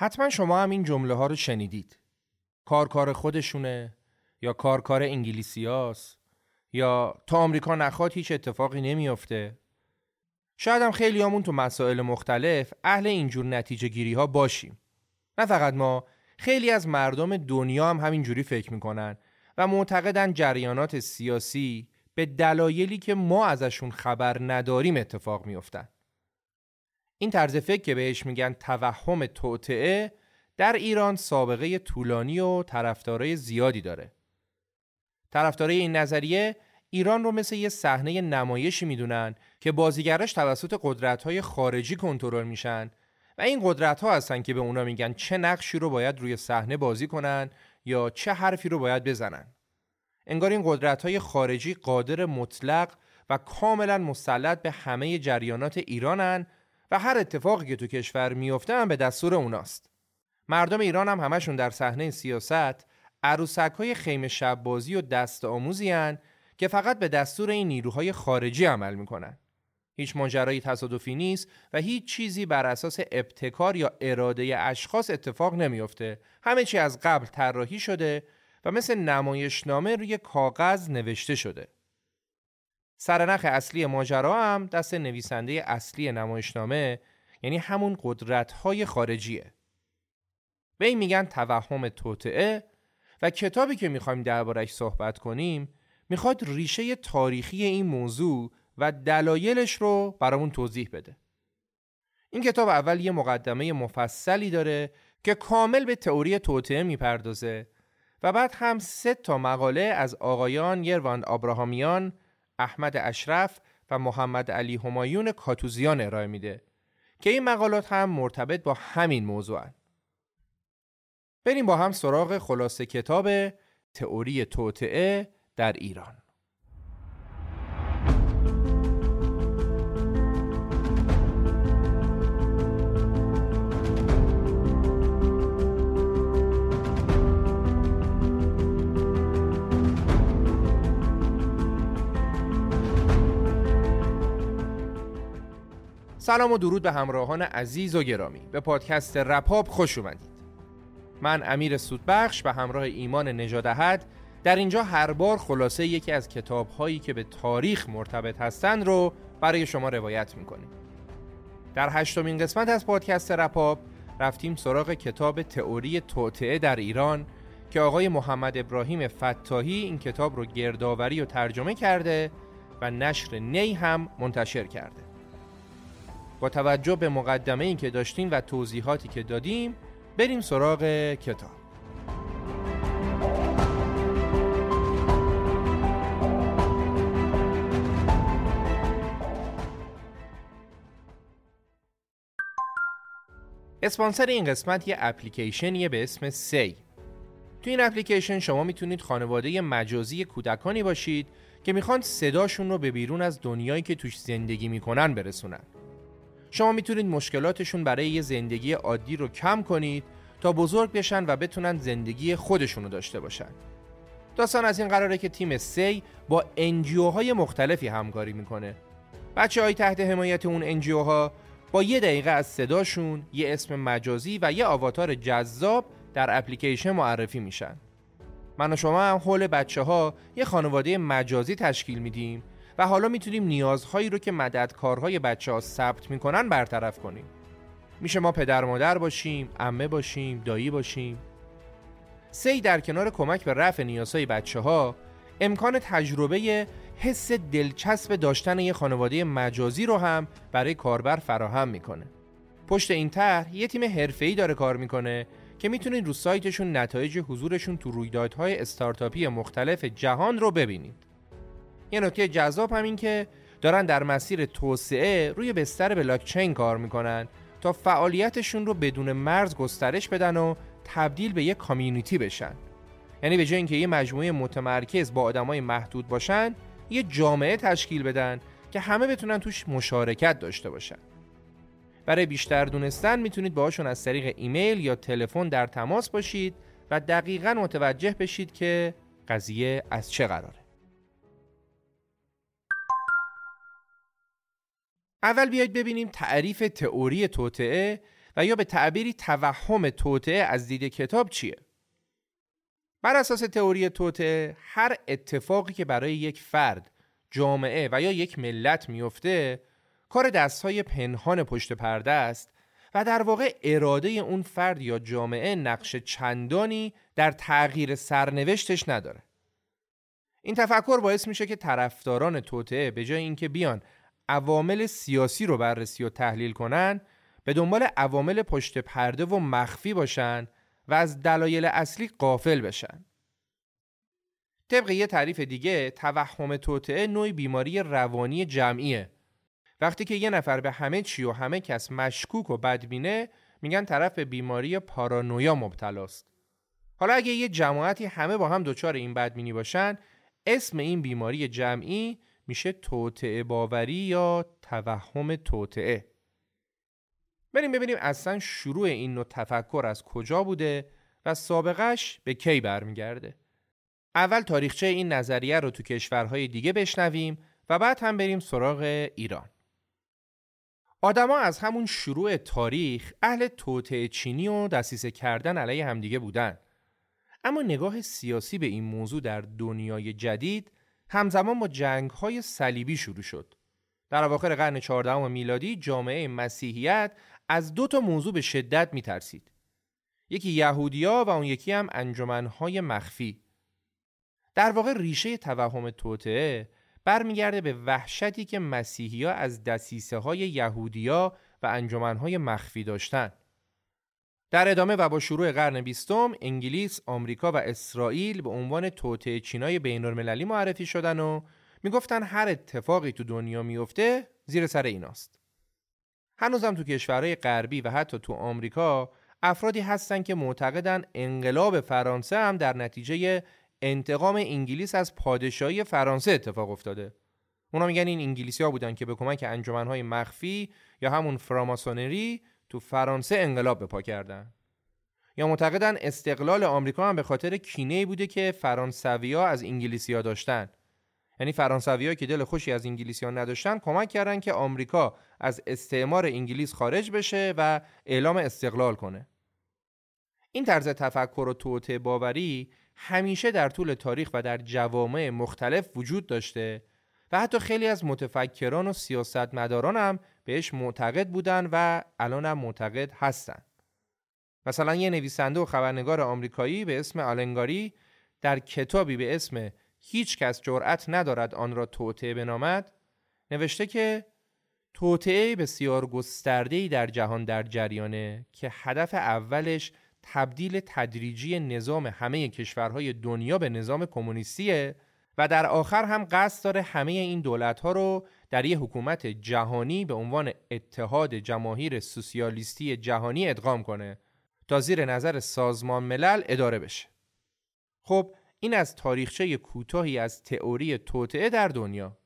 حتما شما هم این جمله ها رو شنیدید. کار کار خودشونه یا کار کار انگلیسیاست یا تا آمریکا نخواد هیچ اتفاقی نمیافته. شاید هم خیلی همون تو مسائل مختلف اهل اینجور نتیجه گیری ها باشیم. نه فقط ما خیلی از مردم دنیا هم همینجوری فکر می‌کنن و معتقدن جریانات سیاسی به دلایلی که ما ازشون خبر نداریم اتفاق میافتن. این طرز فکر که بهش میگن توهم توطعه در ایران سابقه طولانی و طرفدارای زیادی داره. طرفدارای این نظریه ایران رو مثل یه صحنه نمایشی می‌دونن که بازیگراش توسط قدرت‌های خارجی کنترل میشن و این قدرت ها هستن که به اونا میگن چه نقشی رو باید روی صحنه بازی کنن یا چه حرفی رو باید بزنن. انگار این قدرت های خارجی قادر مطلق و کاملا مسلط به همه جریانات ایرانن و هر اتفاقی که تو کشور میفته هم به دستور اوناست. مردم ایران هم همشون در صحنه سیاست عروسک های خیمه شب بازی و دست آموزی که فقط به دستور این نیروهای خارجی عمل می‌کنن. هیچ ماجرایی تصادفی نیست و هیچ چیزی بر اساس ابتکار یا اراده اشخاص اتفاق نمیافته. همه چی از قبل طراحی شده و مثل نمایشنامه روی کاغذ نوشته شده. سرنخ اصلی ماجرا هم دست نویسنده اصلی نمایشنامه یعنی همون قدرت‌های خارجیه. به این میگن توهم توطعه و کتابی که می‌خوایم دربارش صحبت کنیم می‌خواد ریشه تاریخی این موضوع و دلایلش رو برامون توضیح بده. این کتاب اول یه مقدمه مفصلی داره که کامل به تئوری توطعه می‌پردازه و بعد هم سه تا مقاله از آقایان یرواند آبراهامیان، احمد اشرف و محمد علی همایون کاتوزیان ارائه میده که این مقالات هم مرتبط با همین موضوع هن. بریم با هم سراغ خلاصه کتاب تئوری توطعه در ایران. سلام و درود به همراهان عزیز و گرامی. به پادکست رپاب خوش اومدید. من امیر سودبخش به همراه ایمان نجادهد در اینجا هر بار خلاصه یکی از کتاب هایی که به تاریخ مرتبط هستند رو برای شما روایت می‌کنیم. در هشتمین قسمت از پادکست رپاب رفتیم سراغ کتاب تئوری توطعه در ایران که آقای محمد ابراهیم فتاحی این کتاب رو گردآوری و ترجمه کرده و نشر نی هم منتشر کرده. با توجه به مقدمه این که داشتیم و توضیحاتی که دادیم بریم سراغ کتاب. اسپانسر این قسمت یه اپلیکیشنیه به اسم سی تو این اپلیکیشن شما می‌تونید خانواده مجازی کودکانی باشید که می‌خوان صداشون رو به بیرون از دنیایی که توش زندگی می‌کنن برسونن. شما می‌تونید مشکلاتشون برای یه زندگی عادی رو کم کنید تا بزرگ بشن و بتونن زندگی خودشونو داشته باشن. داستان از این قراره که تیم سی با NGO های مختلفی همکاری می‌کنه. بچه های تحت حمایت اون NGO ها با یه دقیقه از صداشون یه اسم مجازی و یه آواتار جذاب در اپلیکیشن معرفی میشن. من و شما هم حول بچه ها یه خانواده مجازی تشکیل میدیم و حالا می‌تونیم نیازهایی رو که مددکارهای بچه ها ثبت می‌کنن برطرف کنیم. میشه ما پدر مادر باشیم، امه باشیم، دایی باشیم. سی در کنار کمک به رفع نیازهای بچه ها امکان تجربه حس دلچسب داشتن یه خانواده مجازی رو هم برای کاربر فراهم می‌کنه. پشت این طرح یه تیم حرفه‌ای داره کار می‌کنه که می‌تونید رو سایتشون نتایج حضورشون تو رویدادهای استارتاپی مختلف جهان رو ببینید. یه نکته جذاب هم این که دارن در مسیر توسعه روی بستر بلاکچین کار می‌کنن تا فعالیتشون رو بدون مرز گسترش بدن و تبدیل به یه کامیونیتی بشن. یعنی به جای اینکه یه مجموعه متمرکز با آدمای محدود باشن، یه جامعه تشکیل بدن که همه بتونن توش مشارکت داشته باشن. برای بیشتر دونستن می‌تونید باهاشون از طریق ایمیل یا تلفن در تماس باشید و دقیقا متوجه بشید که قضیه از چه قراره. اول بیاید ببینیم تعریف تئوری توطعه و یا به تعبیری توهم توطعه از دید کتاب چیه. بر اساس تئوری توطعه هر اتفاقی که برای یک فرد، جامعه و یا یک ملت میفته کار دستهای پنهان پشت پرده است و در واقع اراده اون فرد یا جامعه نقش چندانی در تغییر سرنوشتش نداره. این تفکر باعث میشه که طرفداران توطعه به جای اینکه بیان عوامل سیاسی رو بررسی و تحلیل کنن به دنبال عوامل پشت پرده و مخفی باشن و از دلایل اصلی قافل بشن. طبق یه تعریف دیگه توهم توطعه نوعی بیماری روانی جمعیه وقتی که یه نفر به همه چی و همه کس مشکوک و بدبینه میگن طرف به بیماری پارانویا مبتلاست. حالا اگه یه جماعتی همه با هم دچار این بدبینی باشن اسم این بیماری جمعی میشه توطعه باوری یا توهم توطعه. بریم ببینیم اصلا شروع این نوع تفکر از کجا بوده و سابقش به کی برمیگرده. اول تاریخچه این نظریه رو تو کشورهای دیگه بشنویم و بعد هم بریم سراغ ایران. آدما از همون شروع تاریخ اهل توطعه چینی و دسیسه کردن علیه همدیگه بودن. اما نگاه سیاسی به این موضوع در دنیای جدید همزمان با جنگ های صلیبی شروع شد. در اواخر قرن 14 میلادی جامعه مسیحیت از دو تا موضوع به شدت میترسید. یکی یهودیا و اون یکی هم انجمنهای مخفی. در واقع ریشه توهم توطعه برمیگرده به وحشتی که مسیحی ها از دسیسه های یهودیا و انجمنهای مخفی داشتن. در ادامه و با شروع قرن بیستم انگلیس، آمریکا و اسرائیل به عنوان توطعه چینای بین‌المللی معرفی شدن و می‌گفتن هر اتفاقی تو دنیا میفته زیر سر ایناست. هنوزم تو کشورهای غربی و حتی تو آمریکا افرادی هستن که معتقدن انقلاب فرانسه هم در نتیجه انتقام انگلیس از پادشاهی فرانسه اتفاق افتاده اونا میگن این انگلیسی ها بودن که به کمک انجمنهای مخفی یا همون فراماسونری تو فرانسه انقلاب به پا کردن. یا معتقدن استقلال آمریکا هم به خاطر کینه بوده که فرانسویا از انگلیسی ها داشتن. یعنی فرانسویا که دل خوشی از انگلیسی ها نداشتن کمک کردن که آمریکا از استعمار انگلیس خارج بشه و اعلام استقلال کنه. این طرز تفکر و توته باوری همیشه در طول تاریخ و در جوامع مختلف وجود داشته و حتی خیلی از متفکران و سیاستمداران هم بهش معتقد بودن و الان هم معتقد هستن. مثلا یه نویسنده و خبرنگار آمریکایی به اسم آلنگاری در کتابی به اسم هیچ کس جرأت ندارد آن را توطعه بنامد نوشته که توطعه بسیار گسترده‌ای در جهان در جریانه که هدف اولش تبدیل تدریجی نظام همه کشورهای دنیا به نظام کمونیستیه و در آخر هم قصد داره همه این دولتها رو در یه حکومت جهانی به عنوان اتحاد جماهیر سوسیالیستی جهانی ادغام کنه تا زیر نظر سازمان ملل اداره بشه. خب این از تاریخچه کوتاهی از تئوری توطعه در دنیا.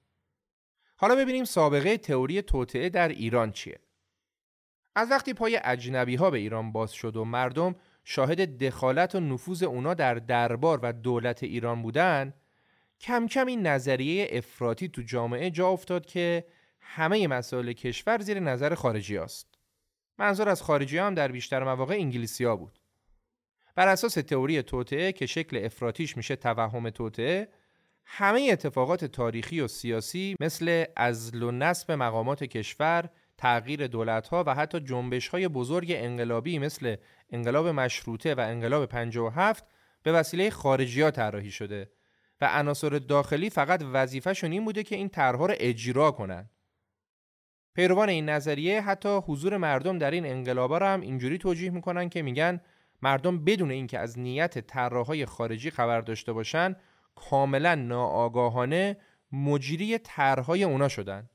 حالا ببینیم سابقه تئوری توطعه در ایران چیه. از وقتی پای اجنبی ها به ایران باز شد و مردم شاهد دخالت و نفوذ اونا در دربار و دولت ایران بودن کم کم این نظریه افراطی تو جامعه جا افتاد که همه مسائل کشور زیر نظر خارجی است. منظور از خارجی هم در بیشتر مواقع انگلیسی ها بود. بر اساس تئوری توطعه که شکل افراتیش میشه توهم توطعه همه اتفاقات تاریخی و سیاسی مثل ازل و نصب مقامات کشور تغییر دولت ها و حتی جنبش های بزرگ انقلابی مثل انقلاب مشروطه و انقلاب 57 به وسیله خارجی ها طراحی شده و عناصر داخلی فقط وظیفهشون این بوده که این طرحها رو اجرا کنن. پیروان این نظریه حتی حضور مردم در این انقلابا رو هم اینجوری توجیه می‌کنن که میگن مردم بدون اینکه از نیت طراحهای خارجی خبر داشته باشن کاملا ناآگاهانه مجری طرحهای اونا شدن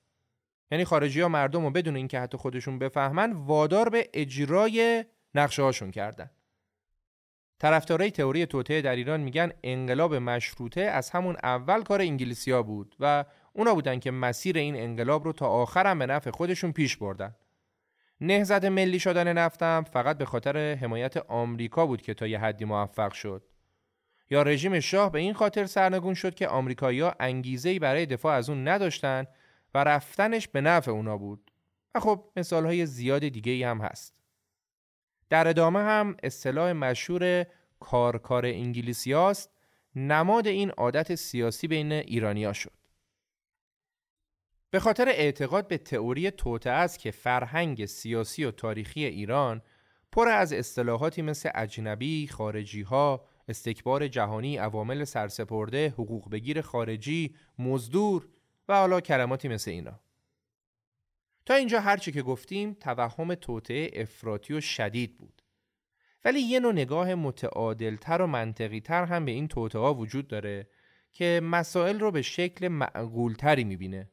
یعنی خارجی ها مردم رو بدون اینکه حتی خودشون بفهمن وادار به اجرای نقشه هاشون کردن طرفدارای تئوری توطعه در ایران میگن انقلاب مشروطه از همون اول کار انگلیسیا بود و اونا بودن که مسیر این انقلاب رو تا آخرم به نفع خودشون پیش بردن. نهزت ملی شدن نفتم فقط به خاطر حمایت آمریکا بود که تا یه حدی موفق شد. یا رژیم شاه به این خاطر سرنگون شد که آمریکایی‌ها انگیزه‌ای برای دفاع از اون نداشتن و رفتنش به نفع اونا بود. و خب مثالهای زیاد دیگه ای هم هست. در ادامه هم اصطلاح مشهور کارکار انگلیسی هاست نماد این عادت سیاسی بین ایرانیا شد به خاطر اعتقاد به تئوری توته است که فرهنگ سیاسی و تاریخی ایران پر از اصطلاحاتی مثل اجنبی، خارجی ها، استکبار جهانی، عوامل سرسپرده، حقوق بگیر خارجی، مزدور و حالا کلماتی مثل اینا. تا اینجا هرچی که گفتیم توهم توطعه افراطی و شدید بود. ولی یه نوع نگاه متعادلتر و منطقیتر هم به این توطعه وجود داره که مسائل رو به شکل معقولتری می‌بینه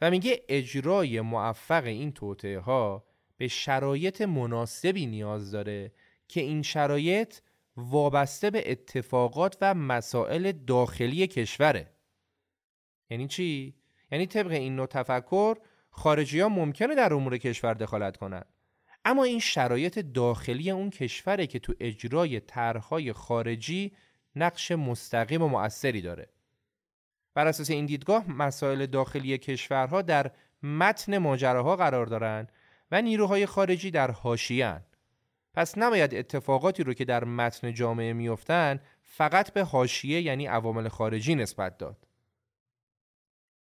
و میگه اجرای موفق این توطعه ها به شرایط مناسبی نیاز داره که این شرایط وابسته به اتفاقات و مسائل داخلی کشوره یعنی چی؟ یعنی طبق این نوع تفکر خارجی ها ممکنه در امور کشور دخالت کنند اما این شرایط داخلی اون کشوره که تو اجرای طرحهای خارجی نقش مستقیم و مؤثری داره. بر اساس این دیدگاه مسائل داخلی کشورها در متن ماجراها قرار دارند و نیروهای خارجی در حاشیه‌اند. پس نباید اتفاقاتی رو که در متن جامعه میافتند فقط به حاشیه یعنی عوامل خارجی نسبت داد.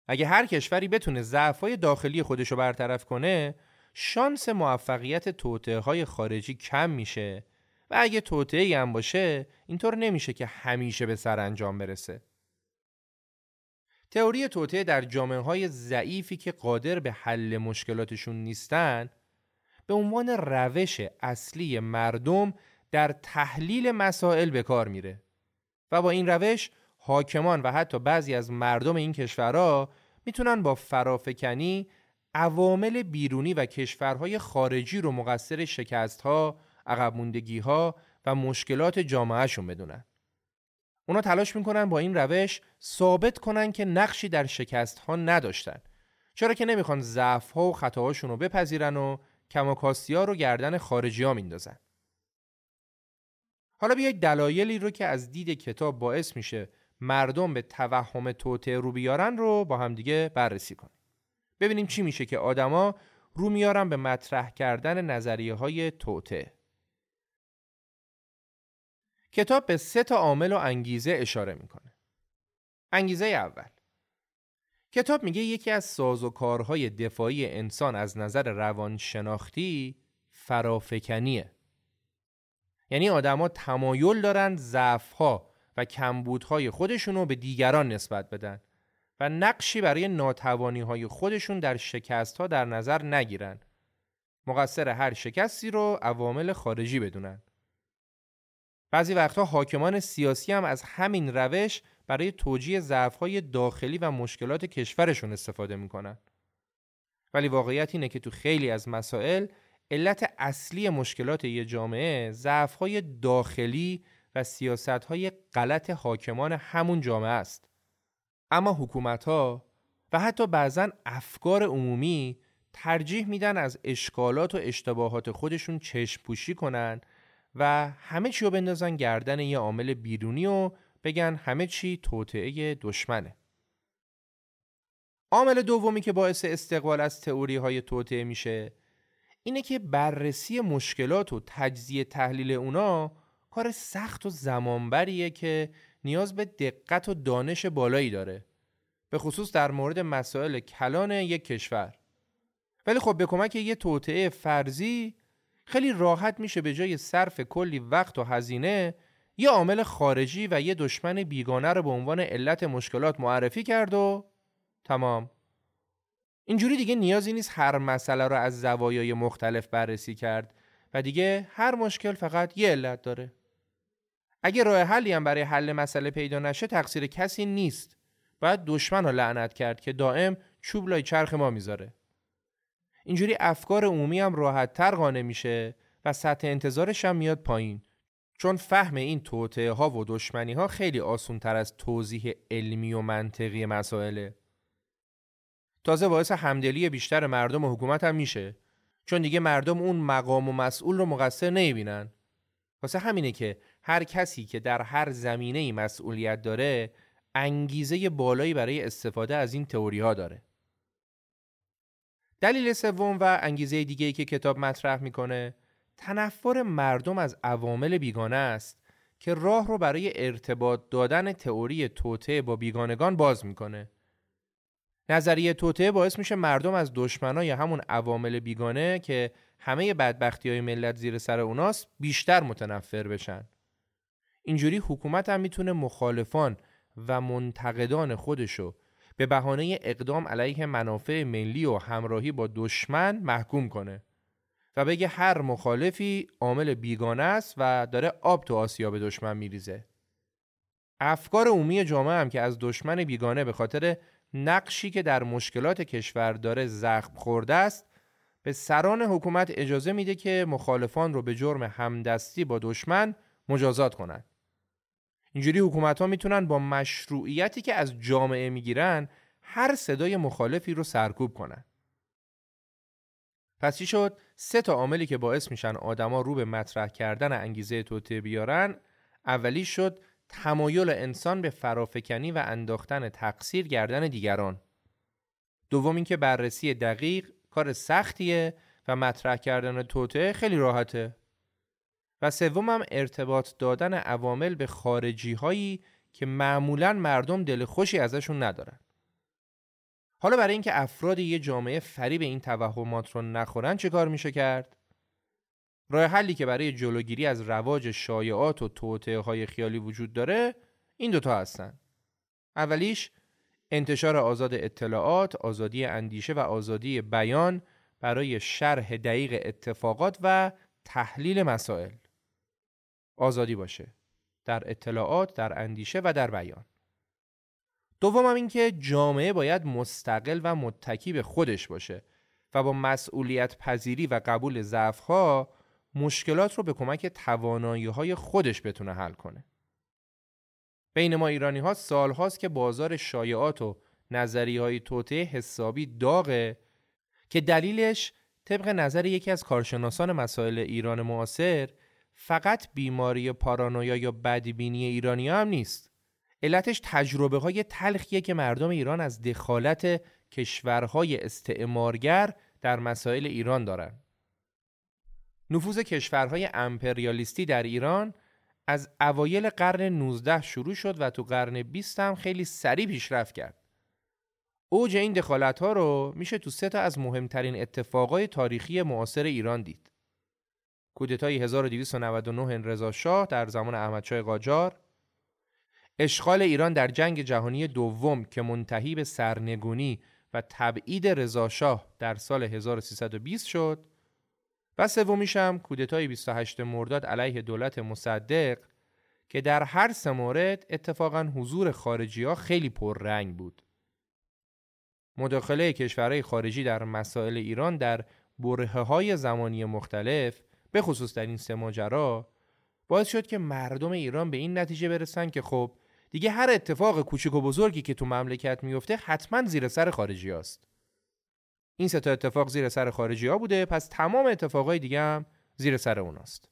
اگه هر کشوری بتونه ضعف‌های داخلی خودش رو برطرف کنه شانس موفقیت توطعه های خارجی کم میشه. و اگه توطعه هم باشه اینطور نمیشه که همیشه به سر انجام برسه. تئوری توطعه در جامعه های ضعیفی که قادر به حل مشکلاتشون نیستن به عنوان روش اصلی مردم در تحلیل مسائل به کار میره. و با این روش حاکمان و حتی بعضی از مردم این کشورها می‌تونن با فرافکنی عوامل بیرونی و کشورهای خارجی رو مقصر شکستها، ها و مشکلات جامعهشون بدونن. اونا تلاش می‌کنن با این روش ثابت کنن که نقشی در شکست ها نداشتن چرا که نمی‌خوان ضعف ها و خطاهاشون رو بپذیرن و کماکاستی ها رو گردن خارجی ها میندازن حالا بیایید دلایلی رو که از دید کتاب باعث میشه مردم به توهم توته رو بیارن رو با همدیگه بررسی کنیم. ببینیم چی میشه که آدما رو میارن به مطرح کردن نظریه های توته کتاب به سه تا عامل و انگیزه اشاره می‌کنه. انگیزه اول. کتاب میگه یکی از سازوکارهای دفاعی انسان از نظر روانشناختی فرافکنیه. یعنی آدما تمایل دارن ضعفها و کمبودهای خودشونو به دیگران نسبت بدن و نقشی برای ناتوانی های خودشون در شکست ها در نظر نگیرن مقصر هر شکستی رو عوامل خارجی بدونن بعضی وقتها حاکمان سیاسی هم از همین روش برای توجیه ضعف‌های داخلی و مشکلات کشورشون استفاده می‌کنن. ولی واقعیت اینه که تو خیلی از مسائل علت اصلی مشکلات یه جامعه ضعف‌های داخلی و سیاست‌های غلط حاکمان همون جامعه است. اما حکومت‌ها و حتی بعضا افکار عمومی ترجیح میدن از اشکالات و اشتباهات خودشون چشم پوشی کنن و همه چی رو بندازن گردن یه عامل بیرونی و بگن همه چی توطعه دشمنه. عامل دومی که باعث استقبال از تئوری های توطعه میشه اینه که بررسی مشکلات و تجزیه تحلیل اونا کار سخت و زمانبریه که نیاز به دقت و دانش بالایی داره. به خصوص در مورد مسائل کلان یک کشور. ولی خب به کمک یه توطعه فرضی خیلی راحت میشه به جای صرف کلی وقت و هزینه یه عامل خارجی و یه دشمن بیگانه رو به عنوان علت مشکلات معرفی کرد و تمام. اینجوری دیگه نیازی نیست هر مسئله رو از زوایای مختلف بررسی کرد و دیگه هر مشکل فقط یه علت داره. اگه راه حلی هم برای حل مسئله پیدا نشه تقصیر کسی نیست. باید دشمن رو لعنت کرد که دائم چوب لای چرخ ما می‌ذاره. اینجوری افکار عمومی هم راحت تر قانع میشه و سطح انتظارش هم میاد پایین. چون فهم این توطعه ها و دشمنی ها خیلی آسون تر از توضیح علمی و منطقی مسائله. تازه باعث همدلی بیشتر مردم و حکومت هم میشه. چون دیگه مردم اون مقام و مسئول رو مقصر نمی‌بینن. واسه همینه که هر کسی که در هر زمینه ای مسئولیت داره انگیزه بالایی برای استفاده از این تئوری ها داره دلیل سوم و انگیزه دیگه ای که کتاب مطرح می‌کنه تنفر مردم از عوامل بیگانه است که راه رو برای ارتباط دادن تئوری توته با بیگانگان باز می‌کنه نظریه توته باعث میشه مردم از دشمنای همون عوامل بیگانه که همه بدبختی های ملت زیر سر اوناست بیشتر متنفر بشن. اینجوری حکومت هم می‌تونه مخالفان و منتقدان خودشو به بهانه اقدام علیه منافع ملی و همراهی با دشمن محکوم کنه و بگه هر مخالفی عامل بیگانه است و داره آب تو آسیا به دشمن میریزه. افکار عمومی جامعه هم که از دشمن بیگانه به خاطر نقشی که در مشکلات کشور داره زخم خورده است به سران حکومت اجازه میده که مخالفان رو به جرم همدستی با دشمن مجازات کنند. اینجوری حکومت ها می‌تونن با مشروعیتی که از جامعه می‌گیرن هر صدای مخالفی رو سرکوب کنن. پس چی شد؟ سه تا عاملی که باعث میشن آدما رو به مطرح کردن انگیزه توته بیارن اولی شد تمایل انسان به فرافکنی و انداختن تقصیر گردن دیگران دوم اینکه بررسی دقیق کار سختیه و مطرح کردن توته خیلی راحته و سوم هم ارتباط دادن عوامل به خارجی هایی که معمولا مردم دل خوشی ازشون ندارن. حالا برای اینکه افراد یه جامعه فریب این توهمات رو نخورن چه کار میشه کرد؟ راه حلی که برای جلوگیری از رواج شایعات و توطئه های خیالی وجود داره این دوتا هستن. اولیش انتشار آزاد اطلاعات، آزادی اندیشه و آزادی بیان برای شرح دقیق اتفاقات و تحلیل مسائل. آزادی باشه در اطلاعات، در اندیشه و در بیان دوم هم این که جامعه باید مستقل و متکی به خودش باشه و با مسئولیت پذیری و قبول ضعفها مشکلات رو به کمک توانایی های خودش بتونه حل کنه. بین ما ایرانی ها سال هاست که بازار شایعات و نظری های توته حسابی داغه که دلیلش طبق نظر یکی از کارشناسان مسائل ایران معاصر فقط بیماری پارانویا یا بدبینی ایرانی هم نیست. علتش تجربه های تلخیه که مردم ایران از دخالت کشورهای استعمارگر در مسائل ایران دارن. نفوذ کشورهای امپریالیستی در ایران از اوایل قرن 19 شروع شد و تو قرن 20 هم خیلی سریع پیشرفت کرد. اوج این دخالت ها رو میشه تو سه تا از مهمترین اتفاقای تاریخی معاصر ایران دید. کودتای 1299 رضا شاه در زمان احمدشاه قاجار، اشغال ایران در جنگ جهانی دوم که منتهی به سرنگونی و تبعید رضا شاه در سال 1320 شد و سومیش هم کودتای 28 مرداد علیه دولت مصدق که در هر سه مورد اتفاقا حضور خارجی ها خیلی پررنگ بود. مداخله کشورهای خارجی در مسائل ایران در برهه های زمانی مختلف به خصوص در این سه ماجرا باعث شد که مردم ایران به این نتیجه برسن که خب دیگه هر اتفاق کوچک و بزرگی که تو مملکت میفته حتما زیر سر خارجی هست. این سه تا اتفاق زیر سر خارجی ها بوده پس تمام اتفاقای دیگه هم زیر سر اوناست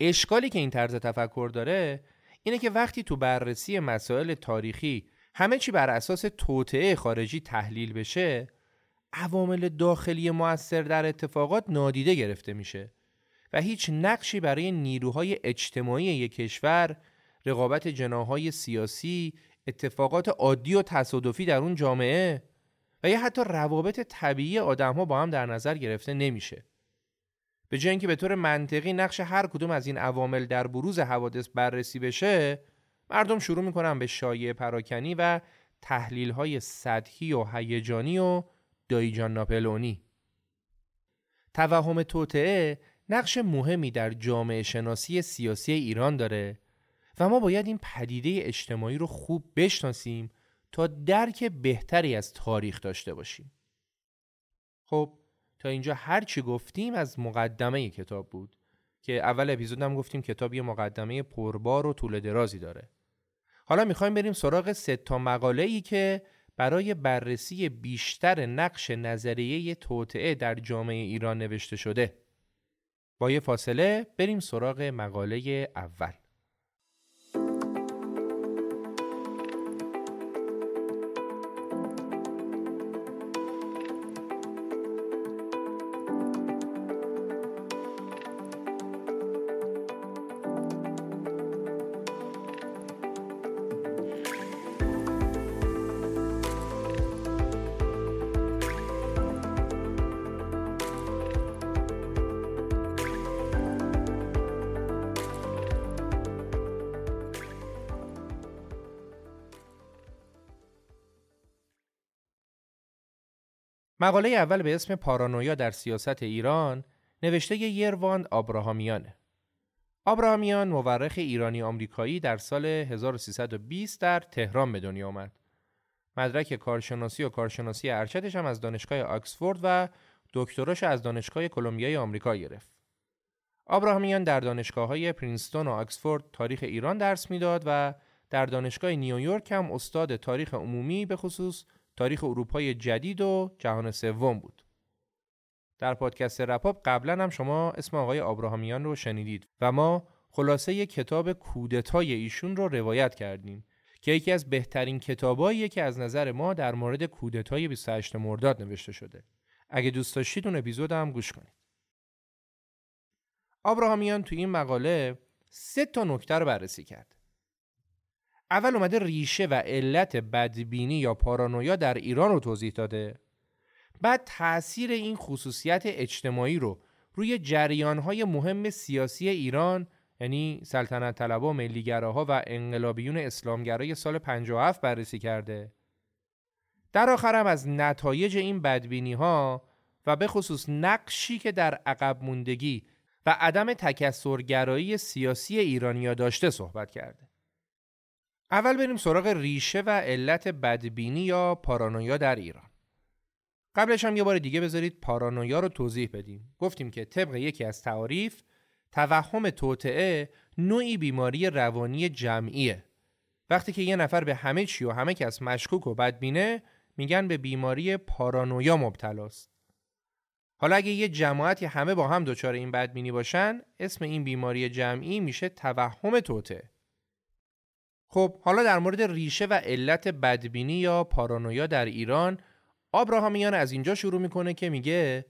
اشکالی که این طرز تفکر داره اینه که وقتی تو بررسی مسائل تاریخی همه چی بر اساس توطعه خارجی تحلیل بشه عوامل داخلی موثر در اتفاقات نادیده گرفته میشه و هیچ نقشی برای نیروهای اجتماعی یک کشور رقابت جناهای سیاسی اتفاقات عادی و تصادفی در اون جامعه و یا حتی روابط طبیعی آدم ها با هم در نظر گرفته نمیشه. به جای اینکه به طور منطقی نقش هر کدوم از این عوامل در بروز حوادث بررسی بشه مردم شروع می‌کنن به شایع پراکنی و تحلیل های سطحی و هیجانی و دایجان ناپلونی توهم توطعه نقش مهمی در جامعه شناسی سیاسی ایران داره و ما باید این پدیده اجتماعی رو خوب بشناسیم تا درک بهتری از تاریخ داشته باشیم. خب تا اینجا هر چی گفتیم از مقدمه کتاب بود که اول اپیزودم گفتیم کتاب یه مقدمه پربار و طول درازی داره. حالا می‌خوایم بریم سراغ سه تا مقاله ای که برای بررسی بیشتر نقش نظریه توطعه در جامعه ایران نوشته شده. با یه فاصله بریم سراغ مقاله اول. مقاله اول به اسم پارانویا در سیاست ایران نوشته یرواند آبراهامیانه. آبراهامیان مورخ ایرانی آمریکایی در سال 1320 در تهران به دنیا آمد. مدرک کارشناسی و کارشناسی ارشدش هم از دانشگاه آکسفورد و دکتراش از دانشگاه کلمبیای آمریکا گرفت. آبراهامیان در دانشگاه های پرینستون و آکسفورد تاریخ ایران درس می‌داد و در دانشگاه نیویورک هم استاد تاریخ عمومی به خصوص تاریخ اروپای جدید و جهان سوم بود. در پادکست رپاپ قبلا هم شما اسم آقای آبراهامیان رو شنیدید و ما خلاصه یک کتاب کودتای ایشون رو روایت کردیم که یکی از بهترین کتاباییه که از نظر ما در مورد کودتای 28 مرداد نوشته شده. اگه دوست داشتید اون اپیزود هم گوش کنید. آبراهامیان تو این مقاله سه تا نکته رو بررسی کرد. اول اومده ریشه و علت بدبینی یا پارانویا در ایران رو توضیح داده. بعد تاثیر این خصوصیت اجتماعی رو روی جریانهای مهم سیاسی ایران یعنی سلطنت طلبا ملیگراها و انقلابیون اسلامگرای سال 57 بررسی کرده. در آخر هم از نتایج این بدبینی ها و به خصوص نقشی که در عقب موندگی و عدم تکسرگرایی سیاسی ایرانیا داشته صحبت کرده. اول بریم سراغ ریشه و علت بدبینی یا پارانویا در ایران. قبلش هم یه بار دیگه بذارید پارانویا رو توضیح بدیم. گفتیم که طبق یکی از تعاریف توهم توطعه نوعی بیماری روانی جمعیه. وقتی که یه نفر به همه چی و همه کس مشکوک و بدبینه میگن به بیماری پارانویا مبتلاست. حالا اگه یه جماعتی همه با هم دچار این بدبینی باشن اسم این بیماری جمعی میشه توهم توطعه. خب حالا در مورد ریشه و علت بدبینی یا پارانویا در ایران آبراهامیان از اینجا شروع می‌کنه که میگه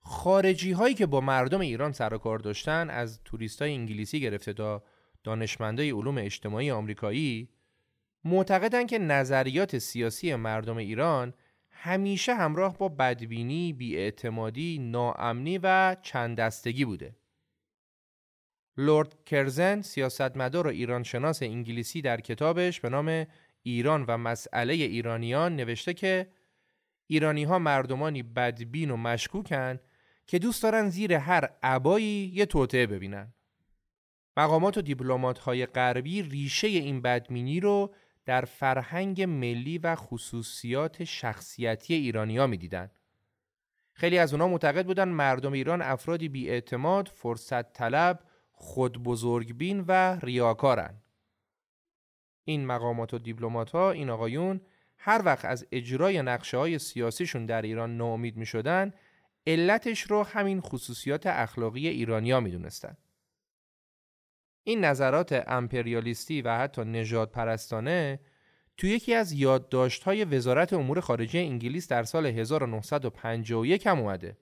خارجی هایی که با مردم ایران سر کار داشتن از توریست های انگلیسی گرفته تا دانشمندای علوم اجتماعی آمریکایی معتقدن که نظریات سیاسی مردم ایران همیشه همراه با بدبینی، بیاعتمادی، ناامنی و چند دستگی بوده. لورد کرزن سیاستمدار و ایرانشناس انگلیسی در کتابش به نام ایران و مسئله ایرانیان نوشته که ایرانی ها مردمانی بدبین و مشکوکن که دوست دارن زیر هر عبایی یه توطعه ببینن. مقامات و دیپلمات های غربی ریشه این بدبینی رو در فرهنگ ملی و خصوصیات شخصیتی ایرانی ها می دیدن. خیلی از اونا معتقد بودن مردم ایران افرادی بیاعتماد، فرصت طلب خود بزرگبین و ریاکارن این مقامات و دیپلمات ها این آقایون هر وقت از اجرای نقشه های سیاسیشون در ایران ناامید می شدن علتش رو همین خصوصیات اخلاقی ایرانیا می دونستن. این نظرات امپریالیستی و حتی نجات پرستانه تو یکی از یادداشت‌های وزارت امور خارجه انگلیس در سال 1951 هم اومده.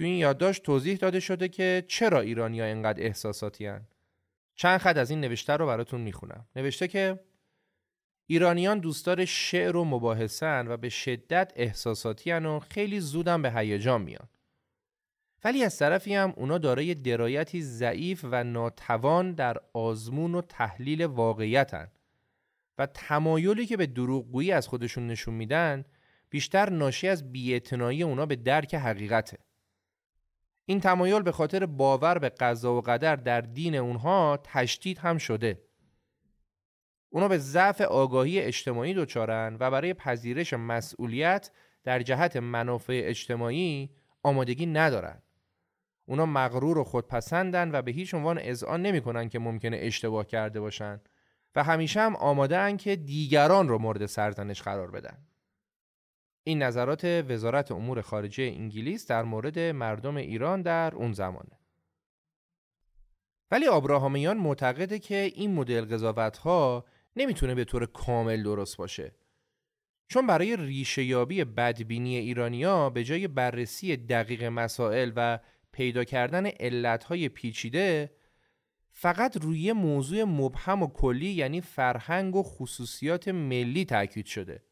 تو این یادداشت توضیح داده شده که چرا ایرانیا اینقدر احساساتی هن. چند خط از این نوشته رو براتون می‌خونم. نوشته که ایرانیان دوستدار شعر و مباحثن و به شدت احساساتی هن و خیلی زودم به هیجان میان. ولی از طرفی هم اونا دارای درایتی ضعیف و ناتوان در آزمون و تحلیل واقعیتن و تمایلی که به دروغگویی از خودشون نشون میدن بیشتر ناشی از بیاعتنایی اونا به درک حقیقته. این تمایل به خاطر باور به قضا و قدر در دین اونها تشدید هم شده. اونا به ضعف آگاهی اجتماعی دچارن و برای پذیرش مسئولیت در جهت منافع اجتماعی آمادگی ندارن. اونا مغرور و خودپسندن و به هیچ عنوان اذعان نمی‌کنن که ممکنه اشتباه کرده باشن و همیشه هم آماده که دیگران رو مورد سرزنش قرار بدن. این نظرات وزارت امور خارجه انگلیس در مورد مردم ایران در اون زمانه. ولی آبراهامیان معتقده که این مدل قضاوت ها نمی‌تونه به طور کامل درست باشه. چون برای ریشه یابی بدبینی ایرانیا به جای بررسی دقیق مسائل و پیدا کردن علتهای پیچیده فقط روی موضوع مبهم و کلی یعنی فرهنگ و خصوصیات ملی تاکید شده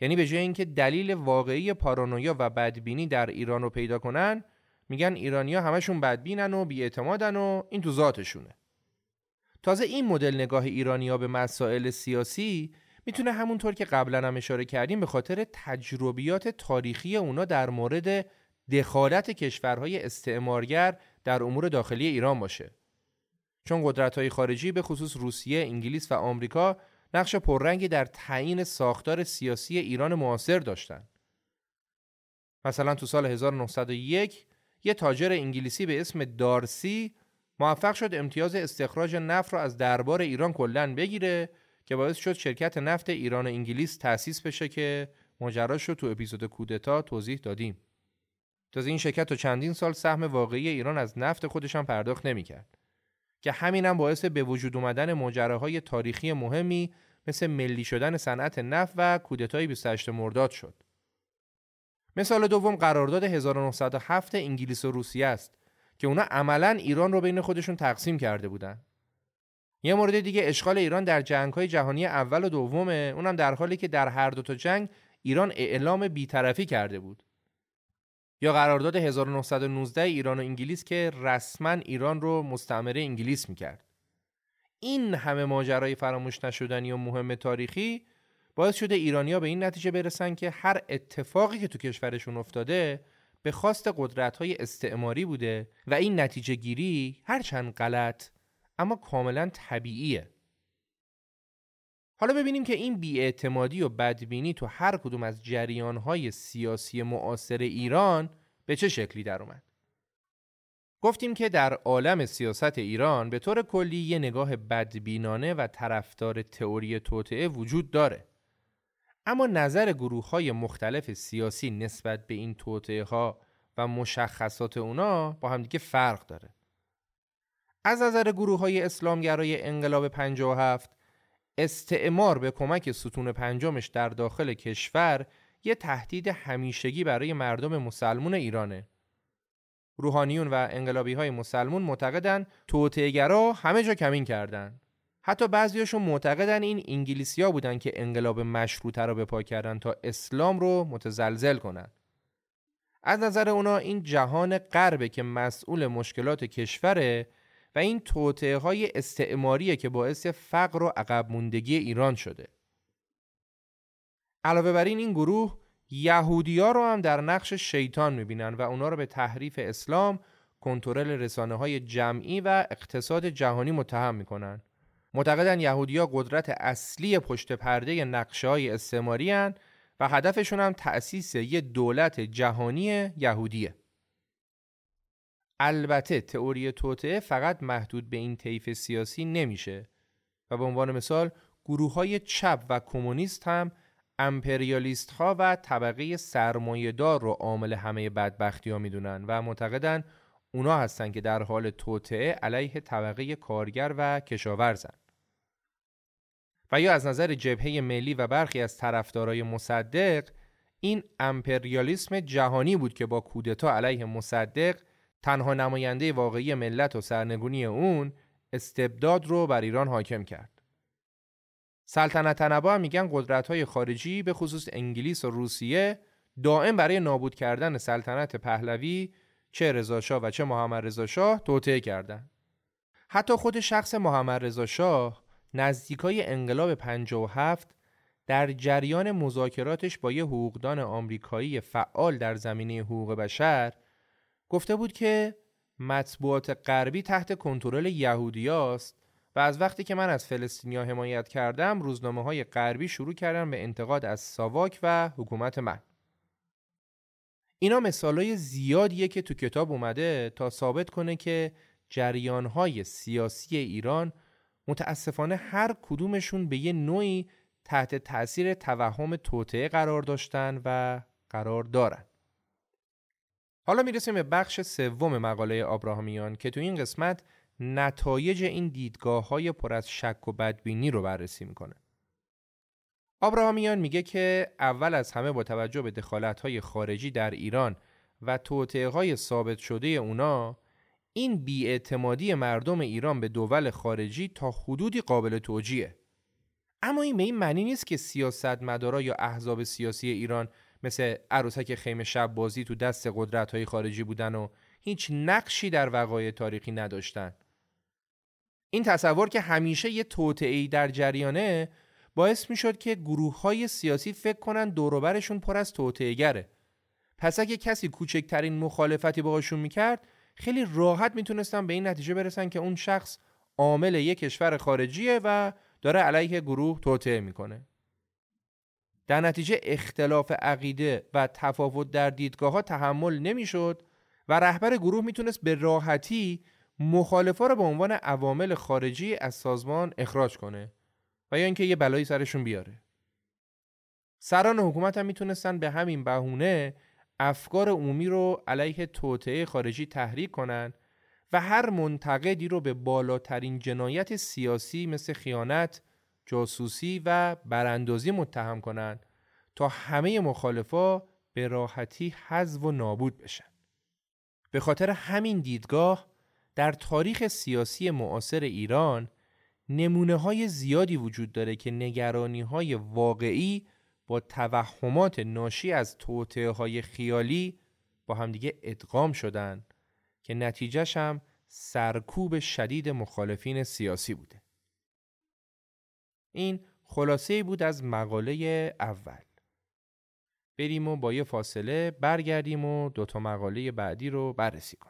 یعنی به جای اینکه دلیل واقعی پارانویا و بدبینی در ایران رو پیدا کنن میگن ایرانیا همشون بدبینن و بیاعتمادن و این تو ذاتشونه. تازه این مدل نگاه ایرانیا به مسائل سیاسی می‌تونه همونطور که قبلا هم اشاره کردیم به خاطر تجربیات تاریخی اونا در مورد دخالت کشورهای استعمارگر در امور داخلی ایران باشه. چون قدرت های خارجی به خصوص روسیه، انگلیس و آمریکا نقش پررنگی در تعیین ساختار سیاسی ایران معاصر داشتند. مثلا تو سال 1901 یه تاجر انگلیسی به اسم دارسی موفق شد امتیاز استخراج نفت را از دربار ایران کلا بگیره که باعث شد شرکت نفت ایران و انگلیس تأسیس بشه که ماجراش رو تو اپیزود کودتا توضیح دادیم. تازه این شرکت تا چندین سال سهم واقعی ایران از نفت خودش هم پرداخت نمی‌کرد که همینم باعث به وجود اومدن ماجراهای تاریخی مهمی مثل ملی شدن صنعت نفت و کودتای 28 مرداد شد. مثال دوم قرارداد 1907 انگلیس و روسیه است که اونا عملا ایران رو بین خودشون تقسیم کرده بودن. یه مورد دیگه اشغال ایران در جنگ‌های جهانی اول و دومه اونم در حالی که در هر دو تا جنگ ایران اعلام بیطرفی کرده بود. یا قرارداد 1919 ایران و انگلیس که رسما ایران رو مستعمره انگلیس می‌کرد. این همه ماجرای فراموش نشدنی و مهم تاریخی باعث شده ایرانیا به این نتیجه برسن که هر اتفاقی که تو کشورشون افتاده به خواست قدرت های استعماری بوده و این نتیجه گیری هرچند غلط اما کاملا طبیعیه. حالا ببینیم که این بیاعتمادی و بدبینی تو هر کدوم از جریانهای سیاسی معاصر ایران به چه شکلی در اومد. گفتیم که در عالم سیاست ایران به طور کلی یه نگاه بدبینانه و طرفدار تئوری توطعه وجود داره. اما نظر گروه های مختلف سیاسی نسبت به این توطعه ها و مشخصات اونا با همدیگه فرق داره. از نظر گروه های اسلامگرای انقلاب 57 استعمار به کمک ستون پنجمش در داخل کشور یه تهدید همیشگی برای مردم مسلمون ایرانه. روحانیون و انقلابی های مسلمون معتقدن توطئه‌گرا همه جا کمین کردن. حتی بعضیاشون معتقدن این انگلیسیا بودن که انقلاب مشروطه رو به پا کردن تا اسلام رو متزلزل کنن. از نظر اونا این جهان غربه که مسئول مشکلات کشوره و این توطعه های استعماریه که باعث فقر و عقب موندگی ایران شده. علاوه بر این این گروه یهودی ها رو هم در نقش شیطان می‌بینن و اونا رو به تحریف اسلام، کنترل رسانه های جمعی و اقتصاد جهانی متهم می‌کنن. معتقدن یهودیا قدرت اصلی پشت پرده نقشه های استعماری و هدفشون هم تأسیس یه دولت جهانی یهودیه. البته تئوری توطعه فقط محدود به این طیف سیاسی نمیشه و به عنوان مثال گروه های چپ و کمونیست هم امپریالیست ها و طبقه سرمایهدار رو عامل همه بدبختی ها می‌دونن و معتقدن اونا هستن که در حال توطعه علیه طبقه کارگر و کشاورزن. و یا از نظر جبهه ملی و برخی از طرفدارای مصدق این امپریالیسم جهانی بود که با کودتا علیه مصدق تنها نماینده واقعی ملت و سرنگونی اون استبداد رو بر ایران حاکم کرد. سلطنت طلبا میگن قدرت های خارجی به خصوص انگلیس و روسیه دائم برای نابود کردن سلطنت پهلوی چه رضاشاه و چه محمد رضا شاه توطئه کردند. حتی خود شخص محمد رضا شاه نزدیکای انقلاب 57 در جریان مذاکراتش با یه حقوقدان آمریکایی فعال در زمینه حقوق بشر گفته بود که مطبوعات غربی تحت کنترل یهودیاست و از وقتی که من از فلسطینیا حمایت کردم روزنامه های غربی شروع کردن به انتقاد از ساواک و حکومت من اینا مثالای زیادیه که تو کتاب اومده تا ثابت کنه که جریانهای سیاسی ایران متاسفانه هر کدومشون به یه نوعی تحت تأثیر توهم توطعه قرار داشتن و قرار دارن. حالا می‌رسیم به بخش سوم مقاله آبراهامیان که تو این قسمت نتایج این دیدگاه های پر از شک و بدبینی رو بررسی می‌کنه. آبراهامیان میگه که اول از همه با توجه به دخالت های خارجی در ایران و توطعه های ثابت شده اونا این بیاعتمادی مردم ایران به دول خارجی تا حدودی قابل توجیه اما این به این معنی نیست که سیاستمدارا یا احزاب سیاسی ایران مثل عروسک خیمه شب بازی تو دست قدرت های خارجی بودن و هیچ نقشی در وقایع تاریخی نداشتن. این تصور که همیشه یه توطئه‌ای در جریانه باعث می‌شد که گروه های سیاسی فکر کنن دوروبرشون پر از توطئه‌گره. پس اگه کسی کوچکترین مخالفتی باهاشون می‌کرد خیلی راحت می‌تونستن به این نتیجه برسن که اون شخص عامل یک کشور خارجیه و داره علیه گروه توطعه می‌کنه. در نتیجه اختلاف عقیده و تفاوت در دیدگاه ها تحمل نمی‌شد و رهبر گروه می‌تونست به راحتی مخالفا رو به عنوان عوامل خارجی از سازمان اخراج کنه و یا اینکه یه بلایی سرشون بیاره. سران حکومت هم می‌تونستن به همین بهونه افکار عمومی رو علیه توطعه خارجی تحریک کنند و هر منتقدی رو به بالاترین جنایت سیاسی مثل خیانت، جاسوسی و براندازی متهم کنند تا همه مخالفا به راحتی حذف و نابود بشن. به خاطر همین دیدگاه در تاریخ سیاسی معاصر ایران نمونه های زیادی وجود داره که نگرانی های واقعی با توهمات ناشی از توطعه های خیالی با همدیگه ادغام شدن که نتیجهش هم سرکوب شدید مخالفین سیاسی بوده این خلاصه بود از مقاله اول. بریم و با یه فاصله برگردیم و دوتا مقاله بعدی رو بررسی کنیم.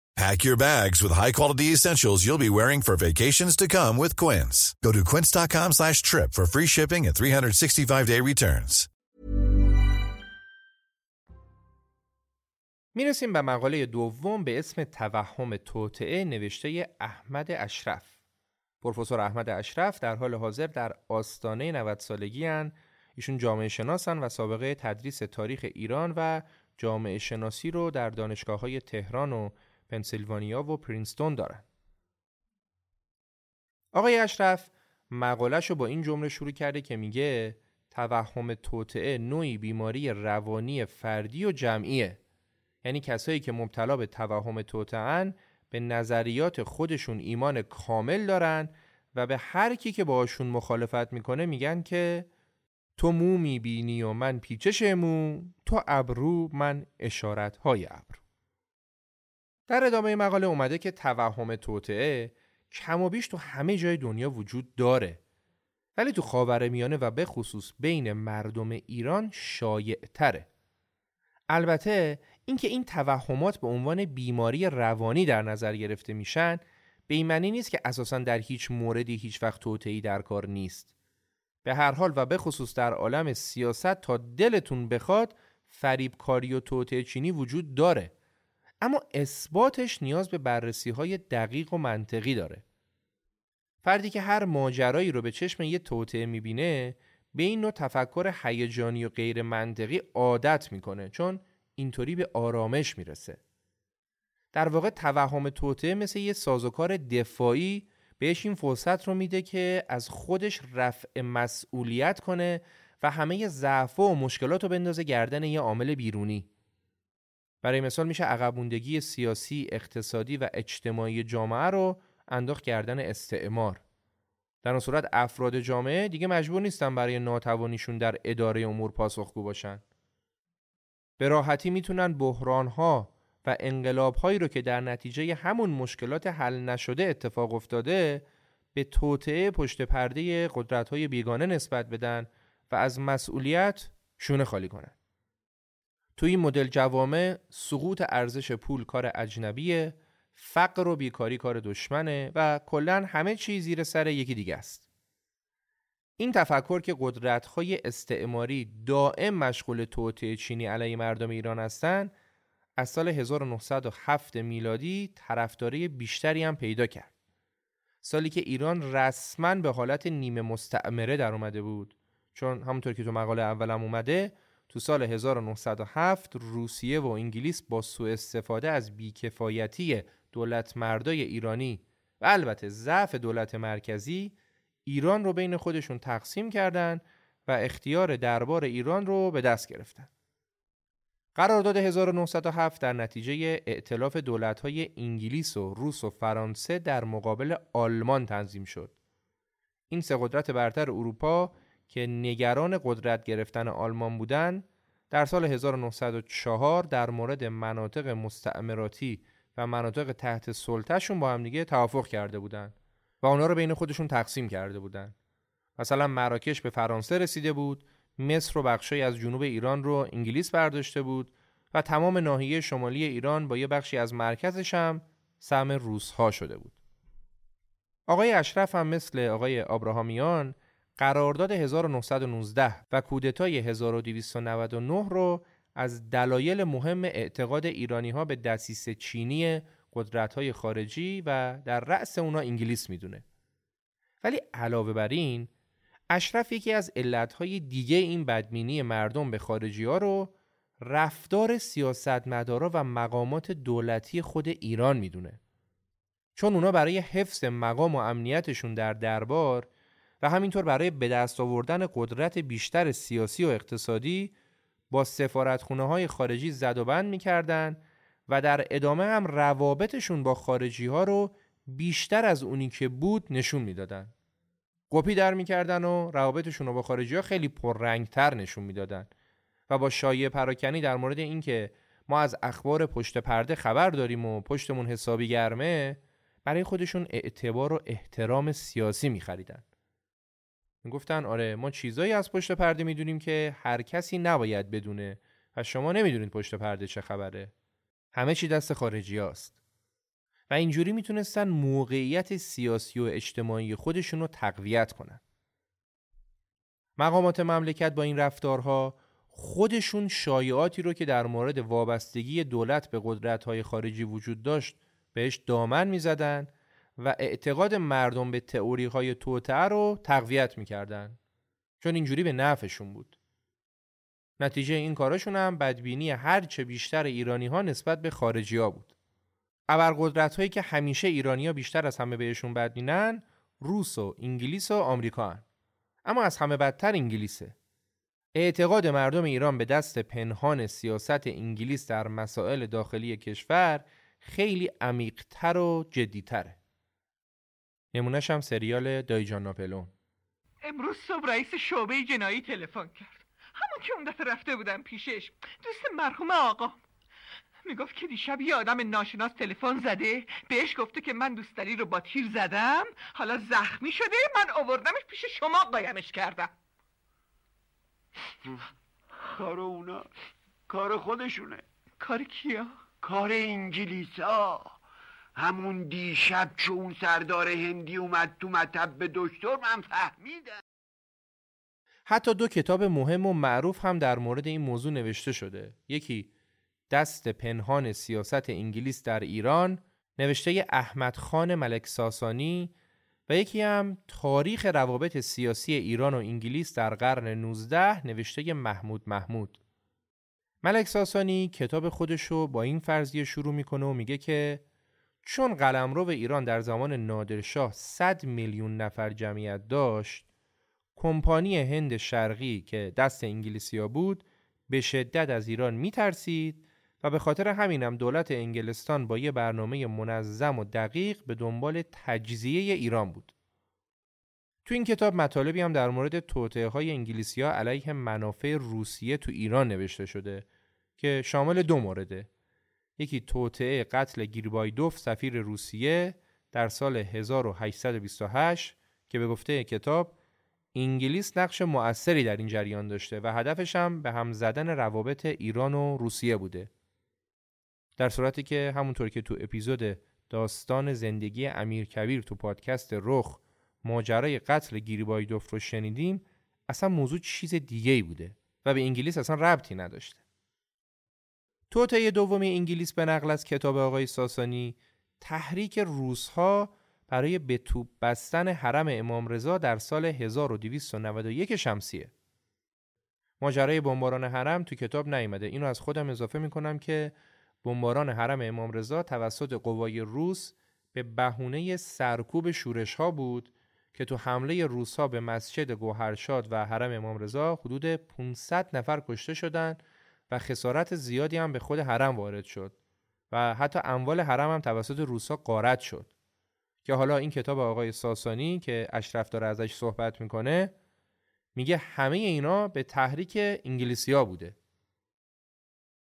Pack your bags with high-quality essentials you'll be wearing for vacations to come with Quince. Go to quince.com slash trip for free shipping and 365-day returns. می‌رسیم به مقاله دوم به اسم توهم توطعه نوشته احمد اشرف. پروفسور احمد اشرف در حال حاضر در آستانه 90 سالگی هن. ایشون جامعه شناسن و سابقه تدریس تاریخ ایران و جامعه شناسی رو در دانشگاه های تهران و پنسیلوانیا و پرینستون دارن. آقای اشرف مقالش رو با این جمله شروع کرده که میگه توهم توطعه نوعی بیماری روانی فردی و جمعیه یعنی کسایی که مبتلا به توهم توطعن به نظریات خودشون ایمان کامل دارن و به هر کی که باشون مخالفت می‌کنه میگن که تو مو می‌بینی و من پیچش مو تو ابرو من اشارت های ابرو در ادامه مقاله اومده که توهم توطعه کم و بیش تو همه جای دنیا وجود داره. ولی تو خاور میانه و به خصوص بین مردم ایران شایع تره البته اینکه این توهمات به عنوان بیماری روانی در نظر گرفته میشن به این معنی نیست که اساسا در هیچ موردی هیچ وقت توطئه‌ای در کار نیست. به هر حال و به خصوص در عالم سیاست تا دلتون بخواد فریبکاری و توطئه چینی وجود داره. اما اثباتش نیاز به بررسی های دقیق و منطقی داره. فردی که هر ماجرایی رو به چشم یه توطعه می‌بینه به این نوع تفکر هیجانی و غیر منطقی عادت می‌کنه چون اینطوری به آرامش می‌رسه. در واقع توهم توطعه مثل یه سازوکار دفاعی بهش این فرصت رو میده که از خودش رفع مسئولیت کنه و همه ضعف و مشکلات رو بندازه گردن یه عامل بیرونی. برای مثال میشه عقبوندگی سیاسی، اقتصادی و اجتماعی جامعه رو انداخت گردن استعمار در اون صورت افراد جامعه دیگه مجبور نیستن برای ناتوانیشون در اداره امور پاسخگو باشن به راحتی می‌تونن بحرانها و انقلابهایی رو که در نتیجه همون مشکلات حل نشده اتفاق افتاده به توطعه پشت پرده قدرت‌های بیگانه نسبت بدن و از مسئولیت شونه خالی کنن. تو این مدل جوامع سقوط ارزش پول کار اجنبیه فقر و بیکاری کار دشمنه و کلا همه چیز زیر سر یکی دیگه است. این تفکر که قدرت‌های استعماری دائم مشغول توطئه چینی علیه مردم ایران هستند از سال 1907 میلادی طرفداری بیشتری هم پیدا کرد. سالی که ایران رسما به حالت نیمه مستعمره در اومده بود چون همونطور که تو مقاله اولم اومده تو سال 1907 روسیه و انگلیس با سوء استفاده از بیکفایتی دولت مردای ایرانی و البته ضعف دولت مرکزی ایران رو بین خودشون تقسیم کردند و اختیار دربار ایران رو به دست گرفتن. قرارداد 1907 در نتیجه ائتلاف دولت‌های انگلیس و روس و فرانسه در مقابل آلمان تنظیم شد. این سه قدرت برتر اروپا که نگران قدرت گرفتن آلمان بودند، در سال 1904 در مورد مناطق مستعمراتی و مناطق تحت سلطهشون با هم دیگه توافق کرده بودند و اونا رو بین خودشون تقسیم کرده بودند. مثلا مراکش به فرانسه رسیده بود، مصر و بخشی از جنوب ایران رو انگلیس برداشته بود و تمام ناحیه شمالی ایران با یه بخشی از مرکزش هم سهم روس ها شده بود. آقای اشرف هم مثل آقای آبراهامیان قرارداد 1919 و کودتای 1299 رو از دلایل مهم اعتقاد ایرانی ها به دسیس چینی قدرت های خارجی و در رأس اونا انگلیس می‌دونه. ولی علاوه بر این اشرف یکی از علتهای دیگه این بدبینی مردم به خارجی ها رو رفتار سیاستمدارا و مقامات دولتی خود ایران می‌دونه. چون اونا برای حفظ مقام و امنیتشون در دربار و همینطور برای به دست آوردن قدرت بیشتر سیاسی و اقتصادی با سفارتخونه های خارجی زد و بند می‌کردن و در ادامه هم روابطشون با خارجی ها رو بیشتر از اونی که بود نشون می‌دادن. قپی در می‌کردن و روابطشون رو با خارجی ها خیلی پررنگتر نشون می‌دادن و با شایع پراکنی در مورد اینکه ما از اخبار پشت پرده خبر داریم و پشتمون حسابی گرمه برای خودشون اعتبار و احترام سیاسی میخریدن. گفتن آره ما چیزایی از پشت پرده می‌دونیم که هر کسی نباید بدونه و شما نمی‌دونید پشت پرده چه خبره همه چی دست خارجی هاست. و اینجوری می‌تونستن موقعیت سیاسی و اجتماعی خودشون رو تقویت کنن مقامات مملکت با این رفتارها خودشون شایعاتی رو که در مورد وابستگی دولت به قدرت‌های خارجی وجود داشت بهش دامن می‌زدن و اعتقاد مردم به تئوری های توتعه رو تقویت می‌کردن. چون اینجوری به نفعشون بود. نتیجه این کاراشون هم بدبینی هرچه بیشتر ایرانی ها نسبت به خارجی ها بود. ابرقدرت هایی که همیشه ایرانیا بیشتر از همه بهشون بدبینن روس و انگلیس و آمریکا هن. اما از همه بدتر انگلیسه. اعتقاد مردم ایران به دست پنهان سیاست انگلیس در مسائل داخلی کشور خیلی عمیقتر و جدیتره. نمونهش هم سریال دایجان ناپلون امروز صبح رئیس شعبه جنایی تلفن کرد. همون که اون دفعه رفته بودم پیشش. دوست مرحوم آقا. می‌گفت که دیشب یه آدم ناشناس تلفن زده. بهش گفته که من دوستری رو با تیر زدم. حالا زخمی شده. من آوردمش پیش شما قایمش کردم. کار اونا. کار خودشونه. کار کیا؟ کار انگلیسا. همون دیشب که اون سردار هندی اومد تو مطب به دکتر من فهمیدم. حتی دو کتاب مهم و معروف هم در مورد این موضوع نوشته شده. یکی دست پنهان سیاست انگلیس در ایران نوشته احمد خان ملک ساسانی و یکی هم تاریخ روابط سیاسی ایران و انگلیس در قرن 19 نوشته محمود محمود. ملک ساسانی کتاب خودشو با این فرضیه شروع می‌کنه و میگه که چون قلمرو ایران در زمان نادرشاه 100 میلیون نفر جمعیت داشت کمپانی هند شرقی که دست انگلیسیا بود به شدت از ایران میترسید و به خاطر همینم دولت انگلستان با یه برنامه منظم و دقیق به دنبال تجزیه ایران بود. تو این کتاب مطالبی هم در مورد توطعه های انگلیسی ها علیه منافع روسیه تو ایران نوشته شده که شامل دو مورده. یکی توطعه قتل گیربایدوف سفیر روسیه در سال 1828 که به گفته کتاب انگلیس نقش مؤثری در این جریان داشته و هدفش هم به هم زدن روابط ایران و روسیه بوده. در صورتی که همونطور که تو اپیزود داستان زندگی امیر کبیر تو پادکست رخ ماجرای قتل گیریبایدوف رو شنیدیم اصلا موضوع چیز دیگه ای بوده و به انگلیس اصلا ربطی نداشته. توطعه دوم انگلیس به نقل از کتاب آقای ساسانی تحریک روسها برای به توپ بستن حرم امام رضا در سال 1291 شمسیه. ماجرای بمباران حرم تو کتاب نیامده. اینو از خودم اضافه می‌کنم که بمباران حرم امام رضا توسط قوای روس به بهونه سرکوب شورش ها بود که تو حمله روس ها به مسجد گوهرشاد و حرم امام رضا حدود 500 نفر کشته شدند و خسارت زیادی هم به خود حرم وارد شد و حتی اموال حرم هم توسط روسا قارت شد. که حالا این کتاب آقای ساسانی که اشرف داره ازش صحبت می‌کنه میگه همه اینا به تحریک انگلیسیا بوده.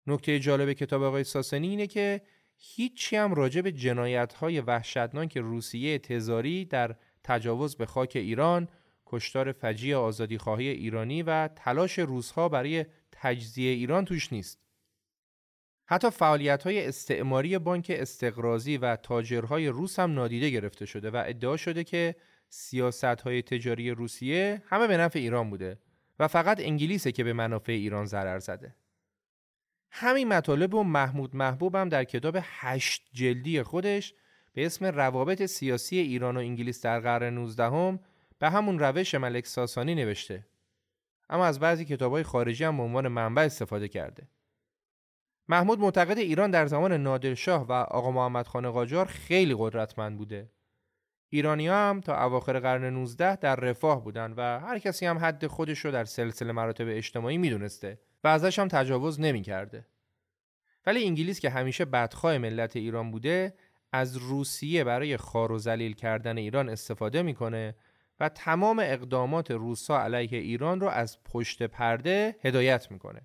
نکته جالب کتاب آقای ساسانی اینه که هیچی هم راجع به جنایت های وحشتناک روسیه تزاری در تجاوز به خاک ایران، کشتار فجیع آزادی خواهی ایرانی و تلاش روسها برای تجزیه ایران توش نیست. حتی فعالیت های استعماری بانک استقرازی و تاجرهای روس هم نادیده گرفته شده و ادعا شده که سیاست های تجاری روسیه همه به نفع ایران بوده و فقط انگلیسه که به منافع ایران ضرر زده. همین مطالب و محمود محبوب هم در کتاب هشت جلدی خودش به اسم روابط سیاسی ایران و انگلیس در قرن 19 به همون روش ملک ساسانی نوشته. اما از بعضی کتاب های خارجی هم به عنوان منبع استفاده کرده. محمود معتقد ایران در زمان نادرشاه و آقا محمد خان قاجار خیلی قدرتمند بوده. ایرانی هم تا اواخر قرن 19 در رفاه بودن و هر کسی هم حد خودش رو در سلسله مراتب اجتماعی می‌دونسته و ازش هم تجاوز نمی‌کرده. ولی انگلیس که همیشه بدخواه ملت ایران بوده از روسیه برای خار و ذلیل کردن ایران استفاده می‌کنه و تمام اقدامات روسا علیه ایران رو از پشت پرده هدایت می‌کنه.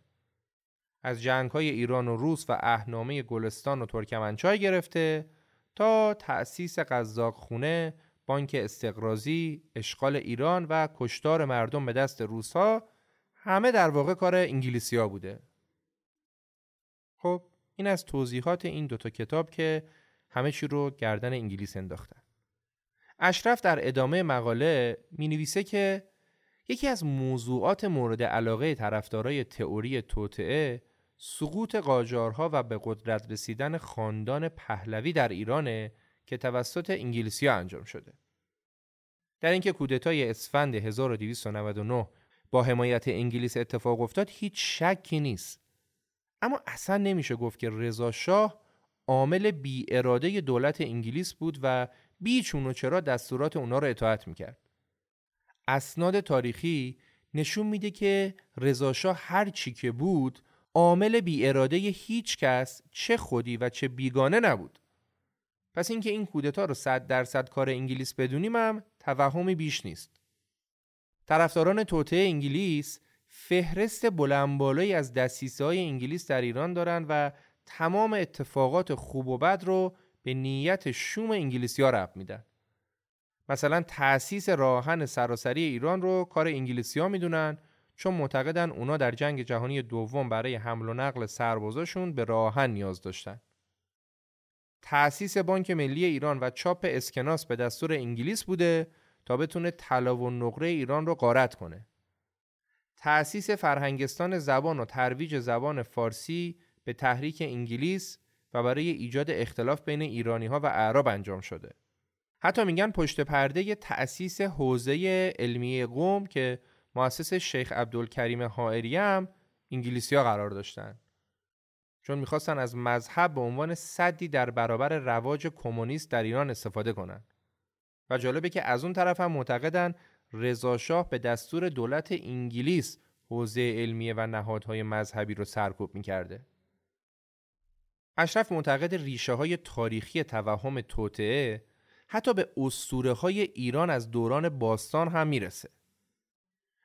از جنگ های ایران و روس و اهنامه گلستان و ترکمنچای گرفته تا تأسیس قزاق خونه، بانک استقرازی، اشغال ایران و کشتار مردم به دست روسا همه در واقع کار انگلیسی ها بوده. خب این از توضیحات این دوتا کتاب که همه چی رو گردن انگلیس انداختن. اشرف در ادامه مقاله می نویسه که یکی از موضوعات مورد علاقه طرفدارای تئوری توطعه سقوط قاجارها و به قدرت رسیدن خاندان پهلوی در ایرانه که توسط انگلیسی انجام شده. در اینکه کودتای اسفند 1299 با حمایت انگلیس اتفاق افتاد هیچ شکی نیست. اما اصلا نمیشه گفت که رضا شاه عامل بی اراده دولت انگلیس بود و بی چون و چرا دستورات اونا رو اطاعت می‌کرد. اسناد تاریخی نشون میده که رضا شاه هر چی که بود عامل بی اراده هیچ کس چه خودی و چه بیگانه نبود. پس اینکه این کودتا رو صد درصد کار انگلیس بدونیم هم توهمی بیش نیست. طرفداران توطعه انگلیس فهرست بلندبالایی از دستیسه های انگلیس در ایران دارند و تمام اتفاقات خوب و بد رو به نیت شوم انگلیسی ها رب میدن. مثلا تأسیس راهن سراسری ایران رو کار انگلیسی ها می‌دونن چون معتقدن اونا در جنگ جهانی دوم برای حمل و نقل سربازاشون به راهن نیاز داشتن. تأسیس بانک ملی ایران و چاپ اسکناس به دستور انگلیس بوده تا بتونه طلا و نقره ایران رو غارت کنه. تأسیس فرهنگستان زبان و ترویج زبان فارسی به تحریک انگلیس و برای ایجاد اختلاف بین ایرانی ها و اعراب انجام شده. حتی میگن پشت پرده تأسیس حوزه علمی قوم که مؤسس شیخ عبدالکریم حائری هم انگلیسی ها قرار داشتن. چون می‌خواستن از مذهب به عنوان صدی در برابر رواج کمونیست در ایران استفاده کنند. و جالبه که از اون طرف هم معتقدن رضاشاه به دستور دولت انگلیس حوزه علمیه و نهادهای مذهبی رو سرکوب می‌کرده. اشرف معتقد ریشه های تاریخی توهم توطعه حتی به اسطوره های ایران از دوران باستان هم می‌رسه.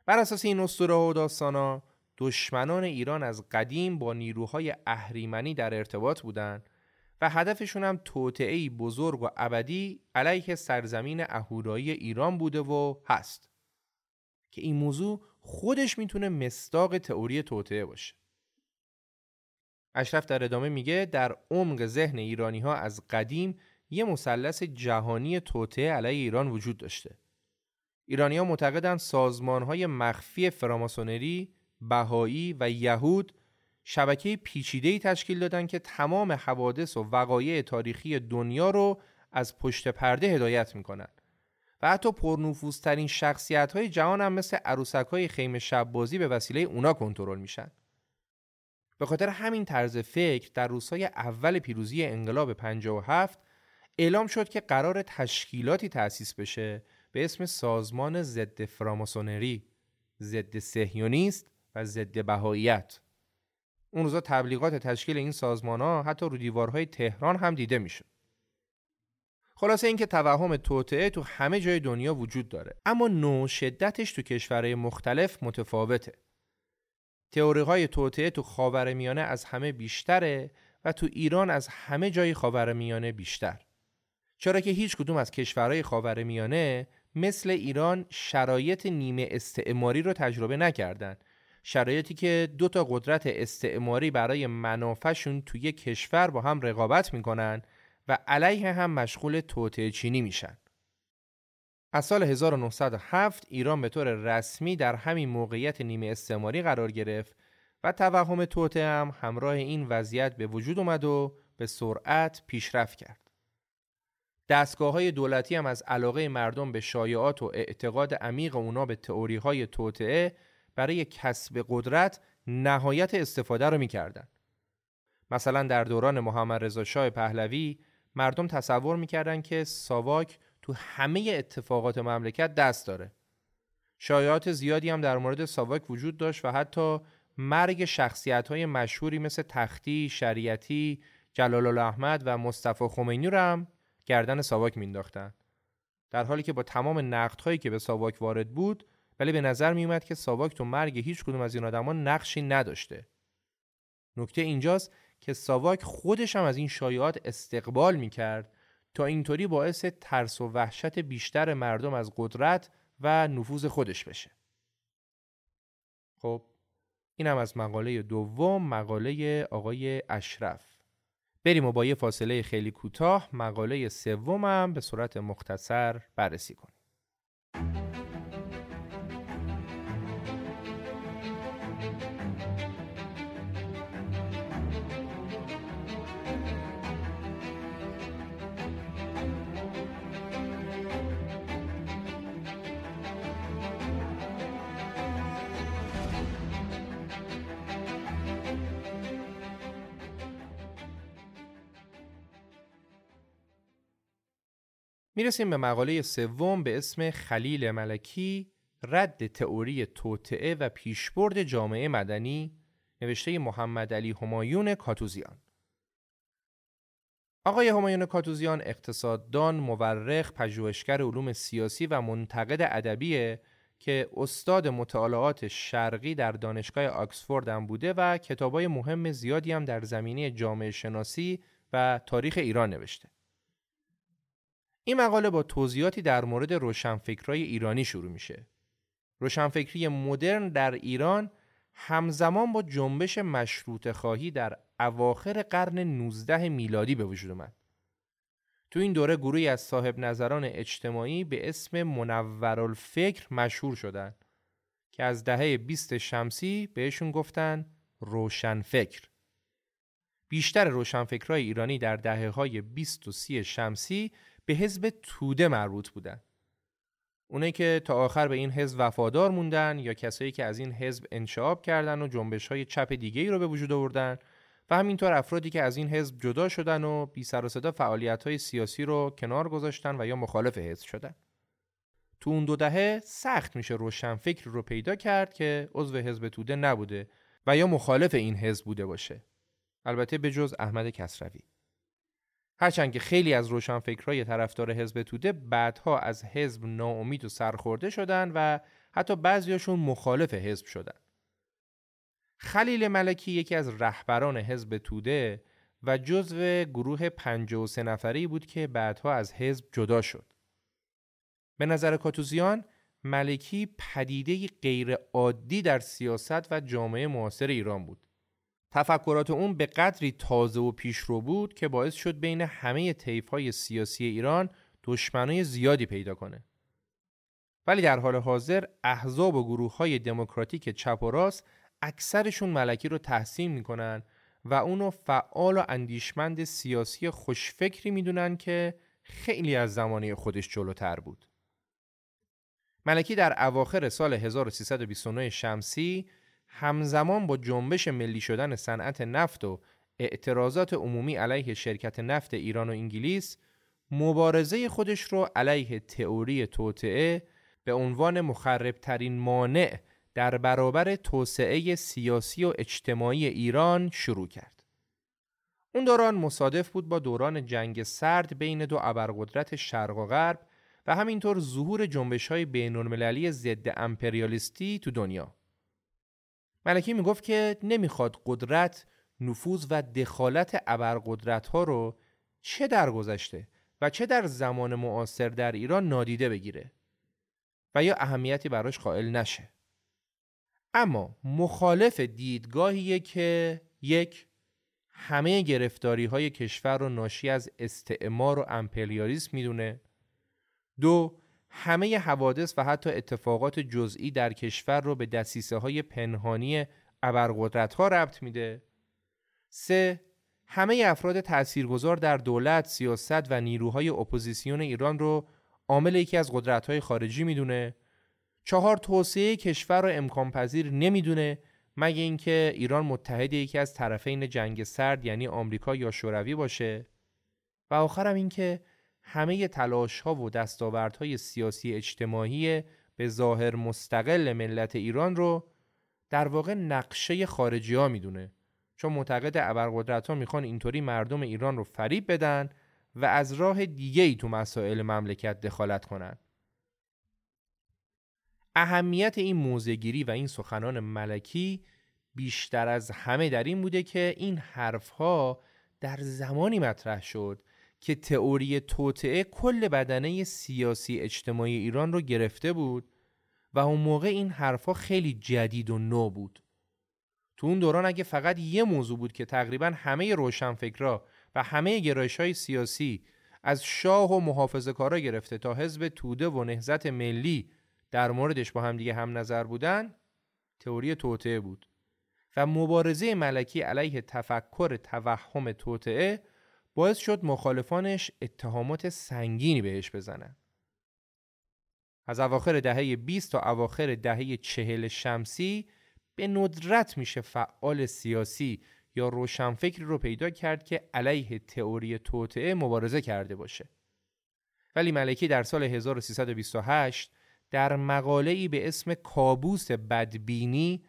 بر اساس این اسطوره و داستانا دشمنان ایران از قدیم با نیروهای اهریمنی در ارتباط بودند و هدفشون هم توطعه‌ای بزرگ و ابدی علیه سرزمین اهورایی ایران بوده و هست که این موضوع خودش می‌تونه مستاق تئوری توطعه باشه اشرف در ادامه میگه در عمق ذهن ایرانی ها از قدیم یه مثلث جهانی توطعه علیه ایران وجود داشته ایرانی ها معتقدن سازمان های مخفی فراماسونری، بهایی و یهود شبکه پیچیده‌ای تشکیل دادن که تمام حوادث و وقایع تاریخی دنیا رو از پشت پرده هدایت می‌کنن و حتی پرنفوذترین شخصیت های جهان هم مثل عروسک های خیم به وسیله اونا کنترل میشن. به خاطر همین طرز فکر در روزهای اول پیروزی انقلاب 57 اعلام شد که قرار تشکیلاتی تأسیس بشه به اسم سازمان ضد فراماسونری، ضد سهیونیست و ضد بهاییت. اون روزا تبلیغات تشکیل این سازمان ها حتی رو دیوارهای تهران هم دیده میشه. خلاصه اینکه توهم توطعه تو همه جای دنیا وجود داره اما نوع شدتش تو کشورهای مختلف متفاوته. تئوری های توطعه تو خاورمیانه از همه بیشتره و تو ایران از همه جای خاورمیانه بیشتر. چرا که هیچ کدوم از کشورهای خاورمیانه مثل ایران شرایط نیمه استعماری رو تجربه نکردند شرایطی که دو تا قدرت استعماری برای منافعشون توی کشور با هم رقابت می‌کنن و علیه هم مشغول توطعه چینی میشن. از سال 1907 ایران به طور رسمی در همین موقعیت نیمه استعماری قرار گرفت و توهم توطعه هم همراه این وضعیت به وجود اومد و به سرعت پیشرفت کرد. دستگاه های دولتی هم از علاقه مردم به شایعات و اعتقاد عمیق اونا به تئوری های برای کسب قدرت نهایت استفاده رو می‌کردن. مثلا در دوران محمد رضا شاه پهلوی مردم تصور می‌کردن که ساواک تو همه اتفاقات مملکت دست داره. شایعات زیادی هم در مورد ساواک وجود داشت و حتی مرگ شخصیت های مشهوری مثل تختی، شریعتی، جلال احمد و مصطفی خمینی رو هم گردن ساواک مینداختن. در حالی که با تمام نقدهایی که به ساواک وارد بود ولی به نظر می اومد که ساواک تو مرگ هیچ کدوم از این آدما نقشی نداشته. نکته اینجاست که ساواک خودش هم از این شایعات استقبال می کرد تا اینطوری باعث ترس و وحشت بیشتر مردم از قدرت و نفوذ خودش بشه. خب این از مقاله دوم مقاله آقای اشرف بریم و با یه فاصله خیلی کوتاه مقاله سومم به صورت مختصر بررسی کنیم می‌رسیم به مقاله سوم به اسم خلیل ملکی رد تئوری توطعه و پیشبرد جامعه مدنی نوشته محمد علی همایون کاتوزیان آقای همایون کاتوزیان اقتصاددان، مورخ، پژوهشگر علوم سیاسی و منتقد ادبیه که استاد مطالعات شرقی در دانشگاه آکسفورد هم بوده و کتابای مهم زیادی هم در زمینه جامعه شناسی و تاریخ ایران نوشته. این مقاله با توضیحاتی در مورد روشنفکرای ایرانی شروع میشه. روشنفکری مدرن در ایران همزمان با جنبش مشروط خواهی در اواخر قرن 19 میلادی به وجود اومد. تو این دوره گروهی از صاحب نظران اجتماعی به اسم منورالفکر مشهور شدند که از دهه 20 شمسی بهشون گفتن روشنفکر. بیشتر روشنفکرهای ایرانی در دهه های 20 و 30 شمسی به حزب توده مربوط بودند. اونایی که تا آخر به این حزب وفادار موندن یا کسایی که از این حزب انشعاب کردن و جنبش های چپ دیگه ای رو به وجود آوردن و همینطور افرادی که از این حزب جدا شدن و بی سر و صدا فعالیت های سیاسی رو کنار گذاشتن و یا مخالف حزب شدن. تو اون دو دهه سخت میشه روشنفکر رو پیدا کرد که عضو حزب توده نبوده و یا مخالف این حزب بوده باشه. البته به جز احمد کسروی. هرچند که خیلی از روشنفکرای طرفدار حزب توده بعدها از حزب ناامید و سرخورده شدن و حتی بعضیاشون مخالف حزب شدن. خلیل ملکی یکی از رهبران حزب توده و جزو گروه 53 نفری بود که بعدها از حزب جدا شد. به نظر کاتوزیان ملکی پدیده غیر عادی در سیاست و جامعه معاصر ایران بود. تفکرات اون به قدری تازه و پیشرو بود که باعث شد بین همه های سیاسی ایران دشمنای زیادی پیدا کنه. ولی در حال حاضر احزاب و گروه های دموکراتیک چپ و راست اکثرشون ملکی رو تحسین می‌کنن و اونو فعال و اندیشمند سیاسی خوشفکری می‌دونن که خیلی از زمانی خودش جلوتر بود. ملکی در اواخر سال 1329 شمسی همزمان با جنبش ملی شدن صنعت نفت و اعتراضات عمومی علیه شرکت نفت ایران و انگلیس مبارزه خودش رو علیه تئوری توطعه به عنوان مخربترین مانع در برابر توسعه سیاسی و اجتماعی ایران شروع کرد. اون دوران مصادف بود با دوران جنگ سرد بین دو ابرقدرت شرق و غرب و همینطور ظهور جنبش های بین ضد امپریالیستی تو دنیا. ملکی می‌گفت که نمی‌خواد قدرت، نفوذ و دخالت ابرقدرت ها رو چه در گذشته و چه در زمان معاصر در ایران نادیده بگیره و یا اهمیتی براش قائل نشه. اما مخالف دیدگاهیه که یک همه گرفتاری های کشور رو ناشی از استعمار و امپریالیسم می‌دونه دو همه حوادث و حتی اتفاقات جزئی در کشور رو به دسیسه های پنهانی ابرقدرت ها ربط میده. سه همه افراد تاثیرگذار در دولت، سیاست و نیروهای اپوزیسیون ایران رو عامل یکی از قدرت خارجی می‌دونه. چهار توسعه کشور را امکان پذیر نمی‌دونه مگه اینکه ایران متحد یکی از طرفین جنگ سرد یعنی آمریکا یا شوروی باشه. و آخرم اینکه همه تلاش ها و دستاوردهای سیاسی اجتماعی به ظاهر مستقل ملت ایران رو در واقع نقشه خارجی ها می‌دونه چون معتقد ابرقدرت ها می‌خوان اینطوری مردم ایران رو فریب بدن و از راه دیگه ای تو مسائل مملکت دخالت کنند. اهمیت این موزگیری و این سخنان ملکی بیشتر از همه در این بوده که این حرفها در زمانی مطرح شد که تئوری توطعه کل بدنه سیاسی اجتماعی ایران رو گرفته بود و اون موقع این حرفها خیلی جدید و نو بود. تو اون دوران اگه فقط یه موضوع بود که تقریبا همه روشنفکرا و همه گرایش های سیاسی از شاه و محافظه کارا گرفته تا حزب توده و نهزت ملی در موردش با همدیگه هم نظر بودن تئوری توطعه بود. و مبارزه ملکی علیه تفکر توهم توطعه باعث شد مخالفانش اتهامات سنگینی بهش بزنن. از اواخر دهه 20 تا اواخر دهه چهل شمسی به ندرت میشه فعال سیاسی یا روشنفکری رو پیدا کرد که علیه تئوری توطعه مبارزه کرده باشه. ولی ملکی در سال 1328 در مقاله‌ای به اسم کابوس بدبینی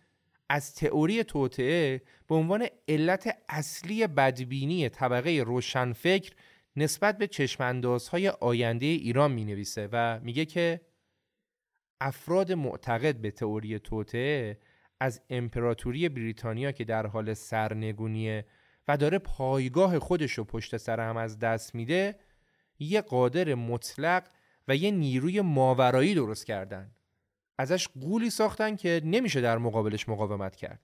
از تئوری توطعه به عنوان علت اصلی بدبینی طبقه روشنفکر نسبت به چشماندازهای آینده ایران می نویسه و میگه که افراد معتقد به تئوری توطعه از امپراتوری بریتانیا که در حال سرنگونیه و داره پایگاه خودش رو پشت سر هم از دست میده یه قادر مطلق و یه نیروی ماورایی درست کردن. ازش قولی ساختن که نمیشه در مقابلش مقاومت کرد.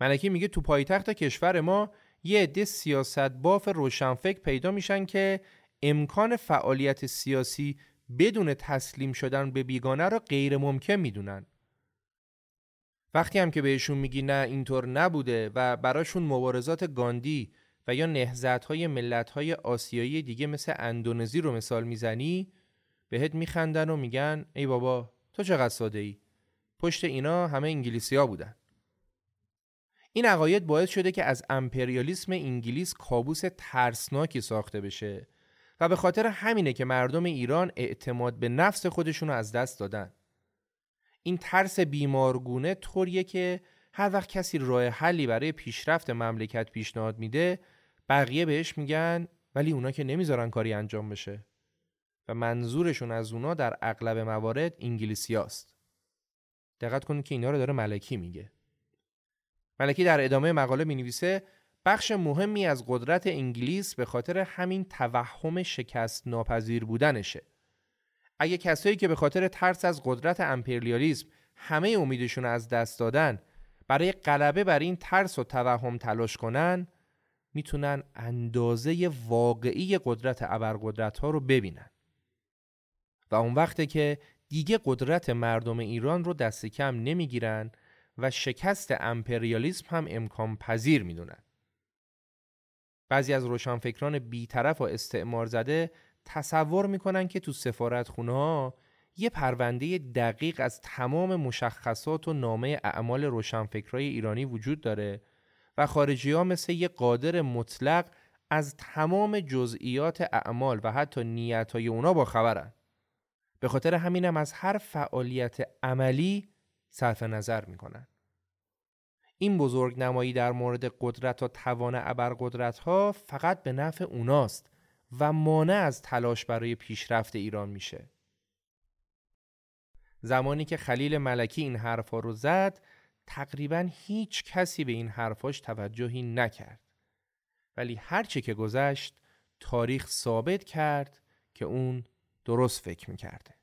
ملکی میگه تو پایتخت کشور ما یه عده سیاست باف روشنفکر پیدا میشن که امکان فعالیت سیاسی بدون تسلیم شدن به بیگانه را غیر ممکن می‌دونن. وقتی هم که بهشون میگی نه اینطور نبوده و براشون مبارزات گاندی و یا نهزت های ملت های آسیایی دیگه مثل اندونزی رو مثال می‌زنی بهت میخندن و میگن ای بابا تو چقدر ساده ای پشت اینا همه انگلیسی ها بودن. این عقاید باعث شده که از امپریالیسم انگلیس کابوس ترسناکی ساخته بشه و به خاطر همینه که مردم ایران اعتماد به نفس خودشون از دست دادن. این ترس بیمارگونه طوریه که هر وقت کسی راه حلی برای پیشرفت مملکت پیشنهاد میده بقیه بهش میگن ولی اونا که نمی‌ذارن کاری انجام بشه. و منظورشون از اونا در اغلب موارد انگلیسی هست. دقت کنید که اینا رو داره ملکی میگه. ملکی در ادامه مقاله می نویسه بخش مهمی از قدرت انگلیس به خاطر همین توهم شکست ناپذیر بودنشه. اگه کسایی که به خاطر ترس از قدرت امپریالیسم همه امیدشون از دست دادن برای غلبه بر این ترس و توهم تلاش کنن می‌تونن اندازه واقعی قدرت ابرقدرت ها رو ببینن. و اون وقته که دیگه قدرت مردم ایران رو دست کم نمی‌گیرن و شکست امپریالیسم هم امکان پذیر می‌دونن بعضی از روشنفکران بیطرف و استعمار زده تصور می‌کنن که تو سفارت ها یه پرونده دقیق از تمام مشخصات و نامه اعمال روشنفکرای ایرانی وجود داره و خارجی ها مثل یه قادر مطلق از تمام جزئیات اعمال و حتی نیت های اونا با خبرن. به خاطر همینم از هر فعالیت عملی صرف نظر می‌کنن. این بزرگ نمایی در مورد قدرت و توان ابرقدرت ها فقط به نفع اوناست و مانع از تلاش برای پیشرفت ایران میشه. زمانی که خلیل ملکی این حرفا رو زد تقریبا هیچ کسی به این حرفاش توجهی نکرد. ولی هرچه که گذشت تاریخ ثابت کرد که اون درست فکر می‌کرده.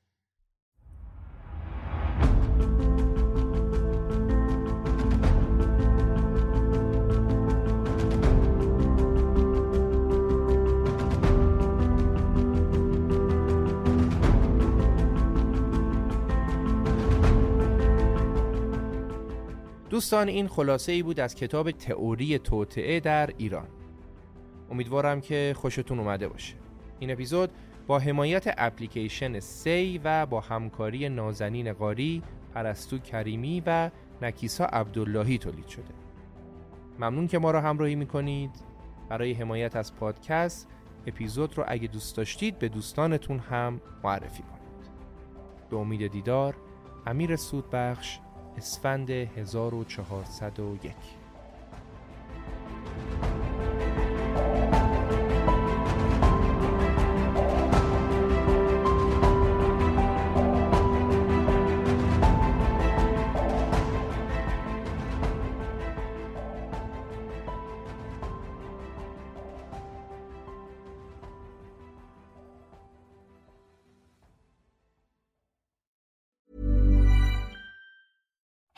دوستان این خلاصه ای بود از کتاب تئوری توطعه در ایران امیدوارم که خوشتون اومده باشه این اپیزود با حمایت اپلیکیشن سی و با همکاری نازنین قاری پرستو کریمی و نکیسا عبداللهی تولید شده. ممنون که ما را همراهی می‌کنید. برای حمایت از پادکست اپیزود رو اگه دوست داشتید به دوستانتون هم معرفی کنید. به امید دیدار امیر سودبخش اسفند 1401